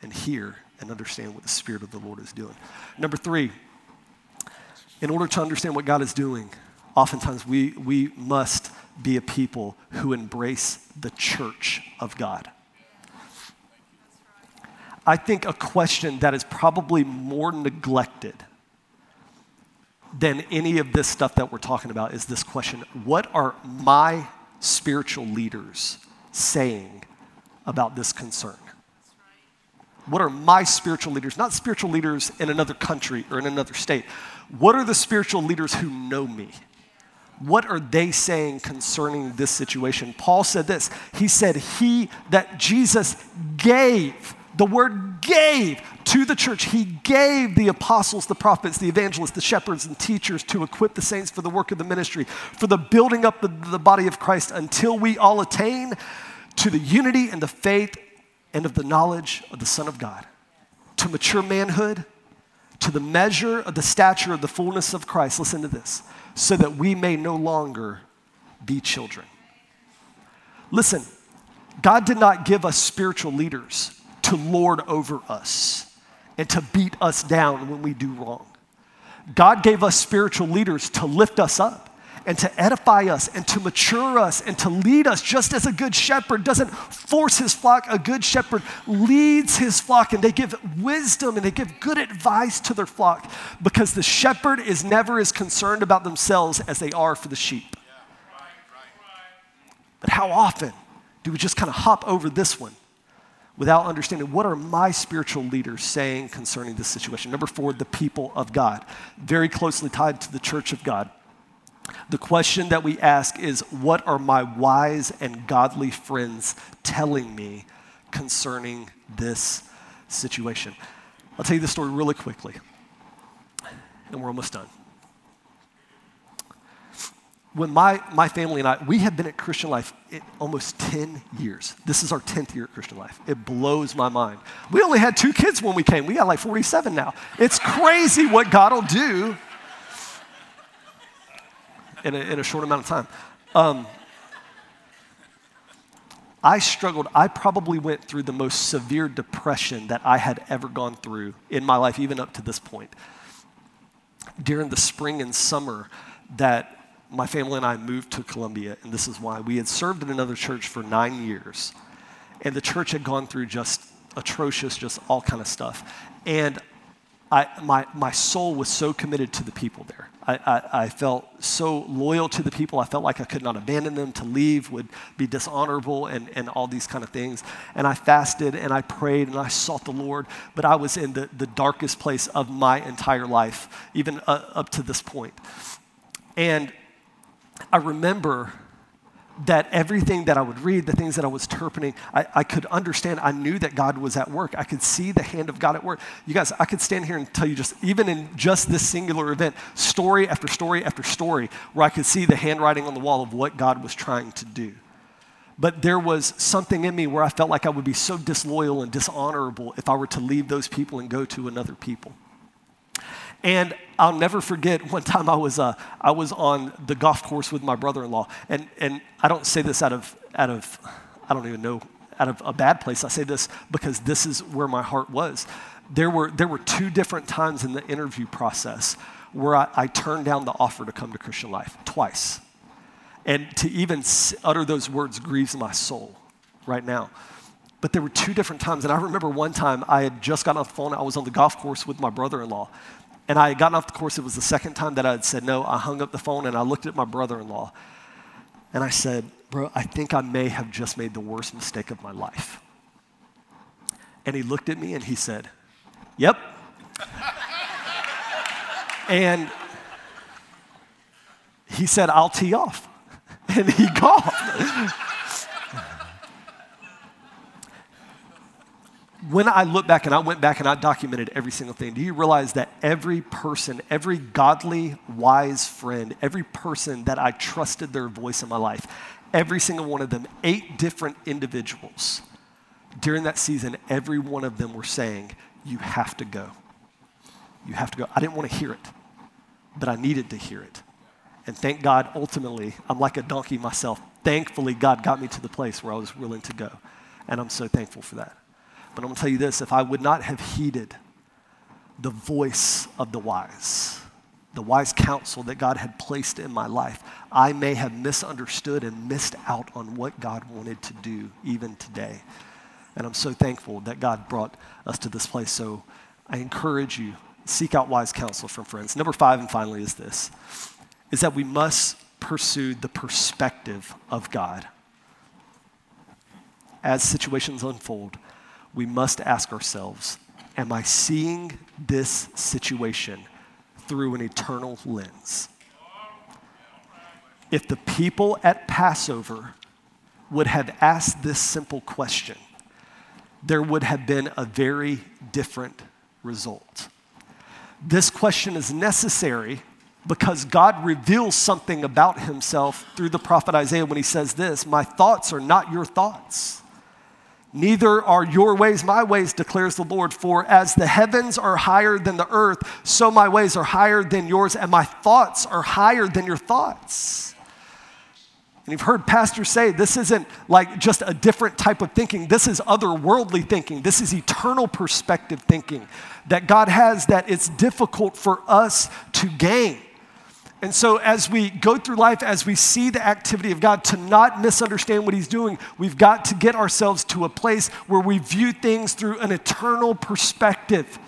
and hear and understand what the Spirit of the Lord is doing. Number three, in order to understand what God is doing, oftentimes we, we must be a people who embrace the church of God. I think a question that is probably more neglected than any of this stuff that we're talking about is this question What are my spiritual leaders saying about this concern? What are my spiritual leaders, not spiritual leaders in another country or in another state? What are the spiritual leaders who know me? What are they saying concerning this situation? Paul said this. He said, He that Jesus gave, the word gave to the church, He gave the apostles, the prophets, the evangelists, the shepherds, and teachers to equip the saints for the work of the ministry, for the building up of the body of Christ until we all attain to the unity and the faith and of the knowledge of the Son of God, to mature manhood to the measure of the stature of the fullness of Christ, listen to this, so that we may no longer be children. Listen, God did not give us spiritual leaders to lord over us and to beat us down when we do wrong. God gave us spiritual leaders to lift us up and to edify us and to mature us and to lead us, just as a good shepherd doesn't force his flock. A good shepherd leads his flock and they give wisdom and they give good advice to their flock because the shepherd is never as concerned about themselves as they are for the sheep. But how often do we just kind of hop over this one? without understanding what are my spiritual leaders saying concerning this situation. Number four, the people of God, very closely tied to the church of God. The question that we ask is What are my wise and godly friends telling me concerning this situation? I'll tell you the story really quickly, and we're almost done. When my, my family and I, we have been at Christian Life almost 10 years. This is our 10th year at Christian Life. It blows my mind. We only had two kids when we came. We got like 47 now. It's crazy what God will do in a, in a short amount of time. Um, I struggled. I probably went through the most severe depression that I had ever gone through in my life, even up to this point. During the spring and summer that my family and I moved to Columbia, and this is why we had served in another church for nine years, and the church had gone through just atrocious, just all kind of stuff. And I, my, my soul was so committed to the people there. I, I, I, felt so loyal to the people. I felt like I could not abandon them. To leave would be dishonorable and, and all these kind of things. And I fasted and I prayed and I sought the Lord, but I was in the, the darkest place of my entire life, even uh, up to this point. And I remember that everything that I would read, the things that I was interpreting, I, I, could understand. I knew that God was at work. I could see the hand of God at work. You guys, I could stand here and tell you just, even in just this singular event, story after story after story, where I could see the handwriting on the wall of what God was trying to do. But there was something in me where I felt like I would be so disloyal and dishonorable if I were to leave those people and go to another people. And I'll never forget one time I was, uh, I was on the golf course with my brother in law. And, and I don't say this out of, out of, I don't even know, out of a bad place. I say this because this is where my heart was. There were, there were two different times in the interview process where I, I turned down the offer to come to Christian Life, twice. And to even utter those words grieves my soul right now. But there were two different times. And I remember one time I had just gotten off the phone. I was on the golf course with my brother in law. And I had gotten off the course. It was the second time that I had said no. I hung up the phone and I looked at my brother in law. And I said, Bro, I think I may have just made the worst mistake of my life. And he looked at me and he said, Yep. and he said, I'll tee off and he golfed. When I look back and I went back and I documented every single thing, do you realize that every person, every godly, wise friend, every person that I trusted their voice in my life, every single one of them, eight different individuals, during that season, every one of them were saying, You have to go. You have to go. I didn't want to hear it, but I needed to hear it. And thank God, ultimately, I'm like a donkey myself. Thankfully, God got me to the place where I was willing to go. And I'm so thankful for that. But I'm to tell you this if I would not have heeded the voice of the wise, the wise counsel that God had placed in my life, I may have misunderstood and missed out on what God wanted to do even today. And I'm so thankful that God brought us to this place. So I encourage you, seek out wise counsel from friends. Number five, and finally, is this is that we must pursue the perspective of God. As situations unfold, we must ask ourselves Am I seeing this situation through an eternal lens? If the people at Passover would have asked this simple question, there would have been a very different result. This question is necessary because God reveals something about himself through the prophet Isaiah when he says this My thoughts are not your thoughts. Neither are your ways my ways, declares the Lord. For as the heavens are higher than the earth, so my ways are higher than yours, and my thoughts are higher than your thoughts. And you've heard pastors say this isn't like just a different type of thinking. This is otherworldly thinking. This is eternal perspective thinking that God has that it's difficult for us to gain. And so, as we go through life, as we see the activity of God, to not misunderstand what He's doing, we've got to get ourselves to a place where we view things through an eternal perspective.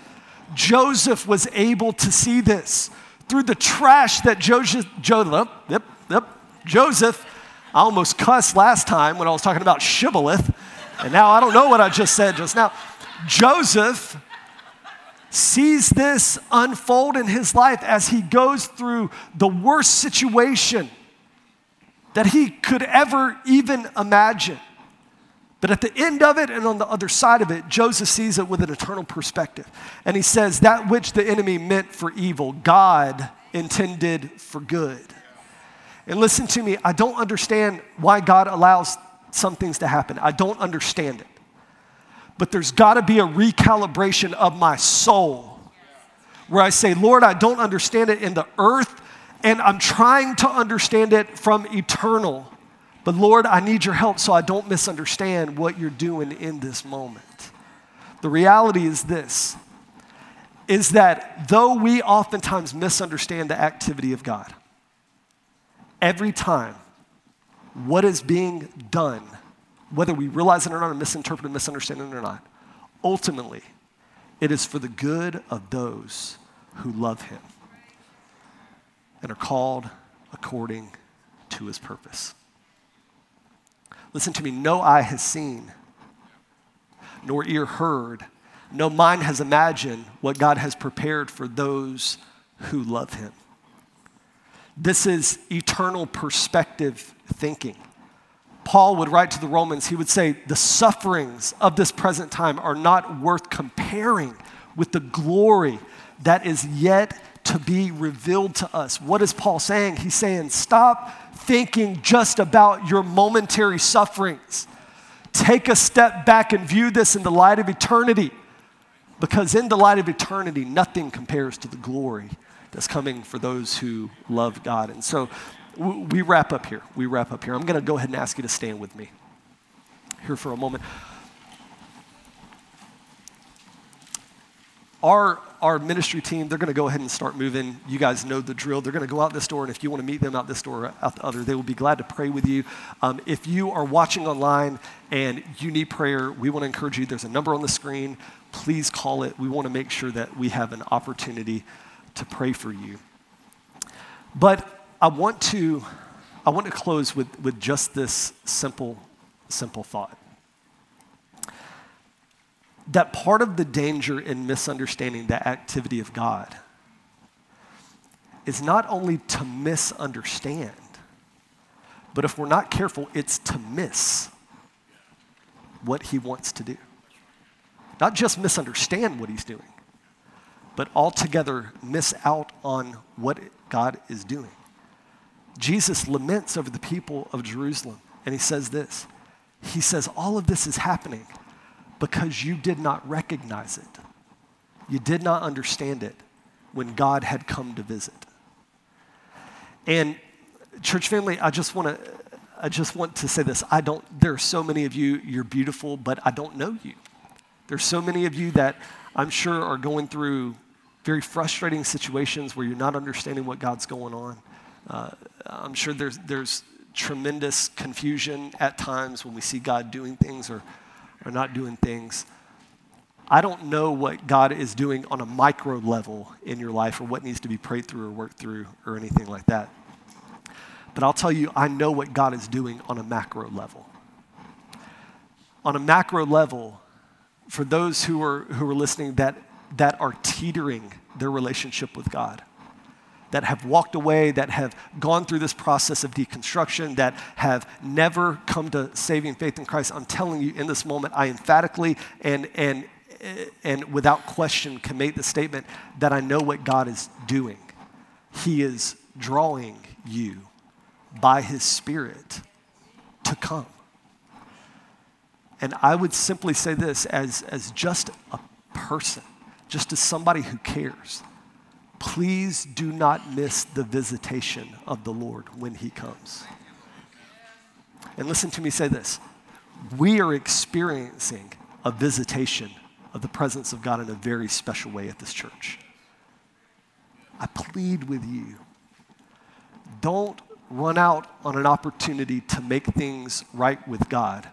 Joseph was able to see this through the trash that Joseph, Joseph, yep, yep, Joseph, I almost cussed last time when I was talking about shibboleth, and now I don't know what I just said just now. Joseph sees this unfold in his life as he goes through the worst situation that he could ever even imagine. But at the end of it and on the other side of it, Joseph sees it with an eternal perspective. And he says, That which the enemy meant for evil, God intended for good. And listen to me, I don't understand why God allows some things to happen. I don't understand it but there's got to be a recalibration of my soul where I say, Lord, I don't understand it in the earth, and I'm trying to understand it from eternal. But Lord, I need your help so I don't misunderstand what you're doing in this moment. The reality is this is that though we oftentimes misunderstand the activity of God, every time what is being done whether we realize it or not, or misinterpret and misunderstand it or not, ultimately, it is for the good of those who love him and are called according to his purpose. Listen to me, no eye has seen, nor ear heard, no mind has imagined what God has prepared for those who love him. This is eternal perspective thinking. Paul would write to the Romans, he would say, The sufferings of this present time are not worth comparing with the glory that is yet to be revealed to us. What is Paul saying? He's saying, Stop thinking just about your momentary sufferings. Take a step back and view this in the light of eternity. Because in the light of eternity, nothing compares to the glory that's coming for those who love God. And so we wrap up here. We wrap up here. I'm going to go ahead and ask you to stand with me here for a moment. Our, our ministry team, they're going to go ahead and start moving. You guys know the drill. They're going to go out this door, and if you want to meet them out this door or out the other, they will be glad to pray with you. Um, if you are watching online and you need prayer, we want to encourage you. There's a number on the screen. Please call it. We want to make sure that we have an opportunity to pray for you. But I want to, I want to close with, with just this simple, simple thought. That part of the danger in misunderstanding the activity of God is not only to misunderstand, but if we're not careful, it's to miss what he wants to do. Not just misunderstand what he's doing, but altogether miss out on what God is doing. Jesus laments over the people of Jerusalem, and he says this He says, All of this is happening because you did not recognize it. You did not understand it when God had come to visit. And, church family, I just want to. I just want to say this. I don't, there are so many of you, you're beautiful, but I don't know you. There's so many of you that I'm sure are going through very frustrating situations where you're not understanding what God's going on. Uh, I'm sure there's, there's tremendous confusion at times when we see God doing things or, or not doing things. I don't know what God is doing on a micro level in your life or what needs to be prayed through or worked through or anything like that. But I'll tell you, I know what God is doing on a macro level. On a macro level, for those who are, who are listening that, that are teetering their relationship with God, that have walked away, that have gone through this process of deconstruction, that have never come to saving faith in Christ, I'm telling you in this moment, I emphatically and, and, and without question can make the statement that I know what God is doing. He is drawing you by His Spirit to come. And I would simply say this as, as just a person, just as somebody who cares please do not miss the visitation of the Lord when he comes. And listen to me say this we are experiencing a visitation of the presence of God in a very special way at this church. I plead with you don't run out on an opportunity to make things right with God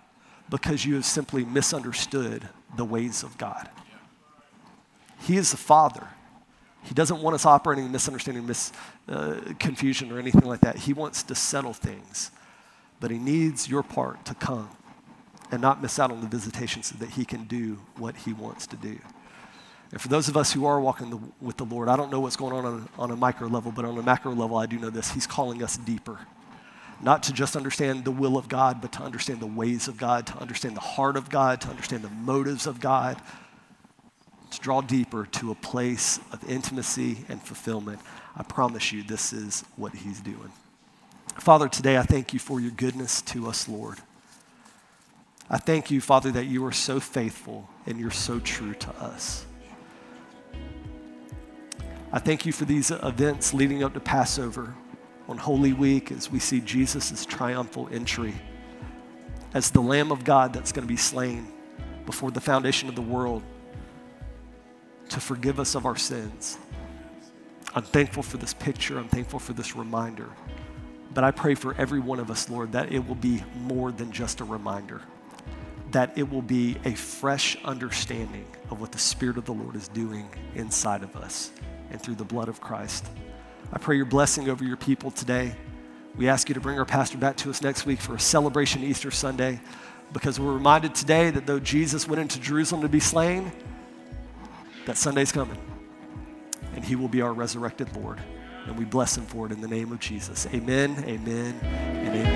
because you have simply misunderstood the ways of God. He is the Father. He doesn't want us operating in misunderstanding, mis, uh, confusion, or anything like that. He wants to settle things. But He needs your part to come and not miss out on the visitation so that He can do what He wants to do. And for those of us who are walking the, with the Lord, I don't know what's going on, on on a micro level, but on a macro level, I do know this. He's calling us deeper. Not to just understand the will of God, but to understand the ways of God, to understand the heart of God, to understand the motives of God to draw deeper to a place of intimacy and fulfillment. I promise you, this is what He's doing. Father, today I thank you for your goodness to us, Lord. I thank you, Father, that you are so faithful and you're so true to us. I thank you for these events leading up to Passover on Holy Week as we see Jesus' triumphal entry as the Lamb of God that's going to be slain before the foundation of the world to forgive us of our sins. I'm thankful for this picture. I'm thankful for this reminder. But I pray for every one of us, Lord, that it will be more than just a reminder, that it will be a fresh understanding of what the Spirit of the Lord is doing inside of us and through the blood of Christ. I pray your blessing over your people today. We ask you to bring our pastor back to us next week for a celebration Easter Sunday because we're reminded today that though Jesus went into Jerusalem to be slain, that Sunday's coming, and He will be our resurrected Lord. And we bless him for it in the name of Jesus. Amen, amen, and amen.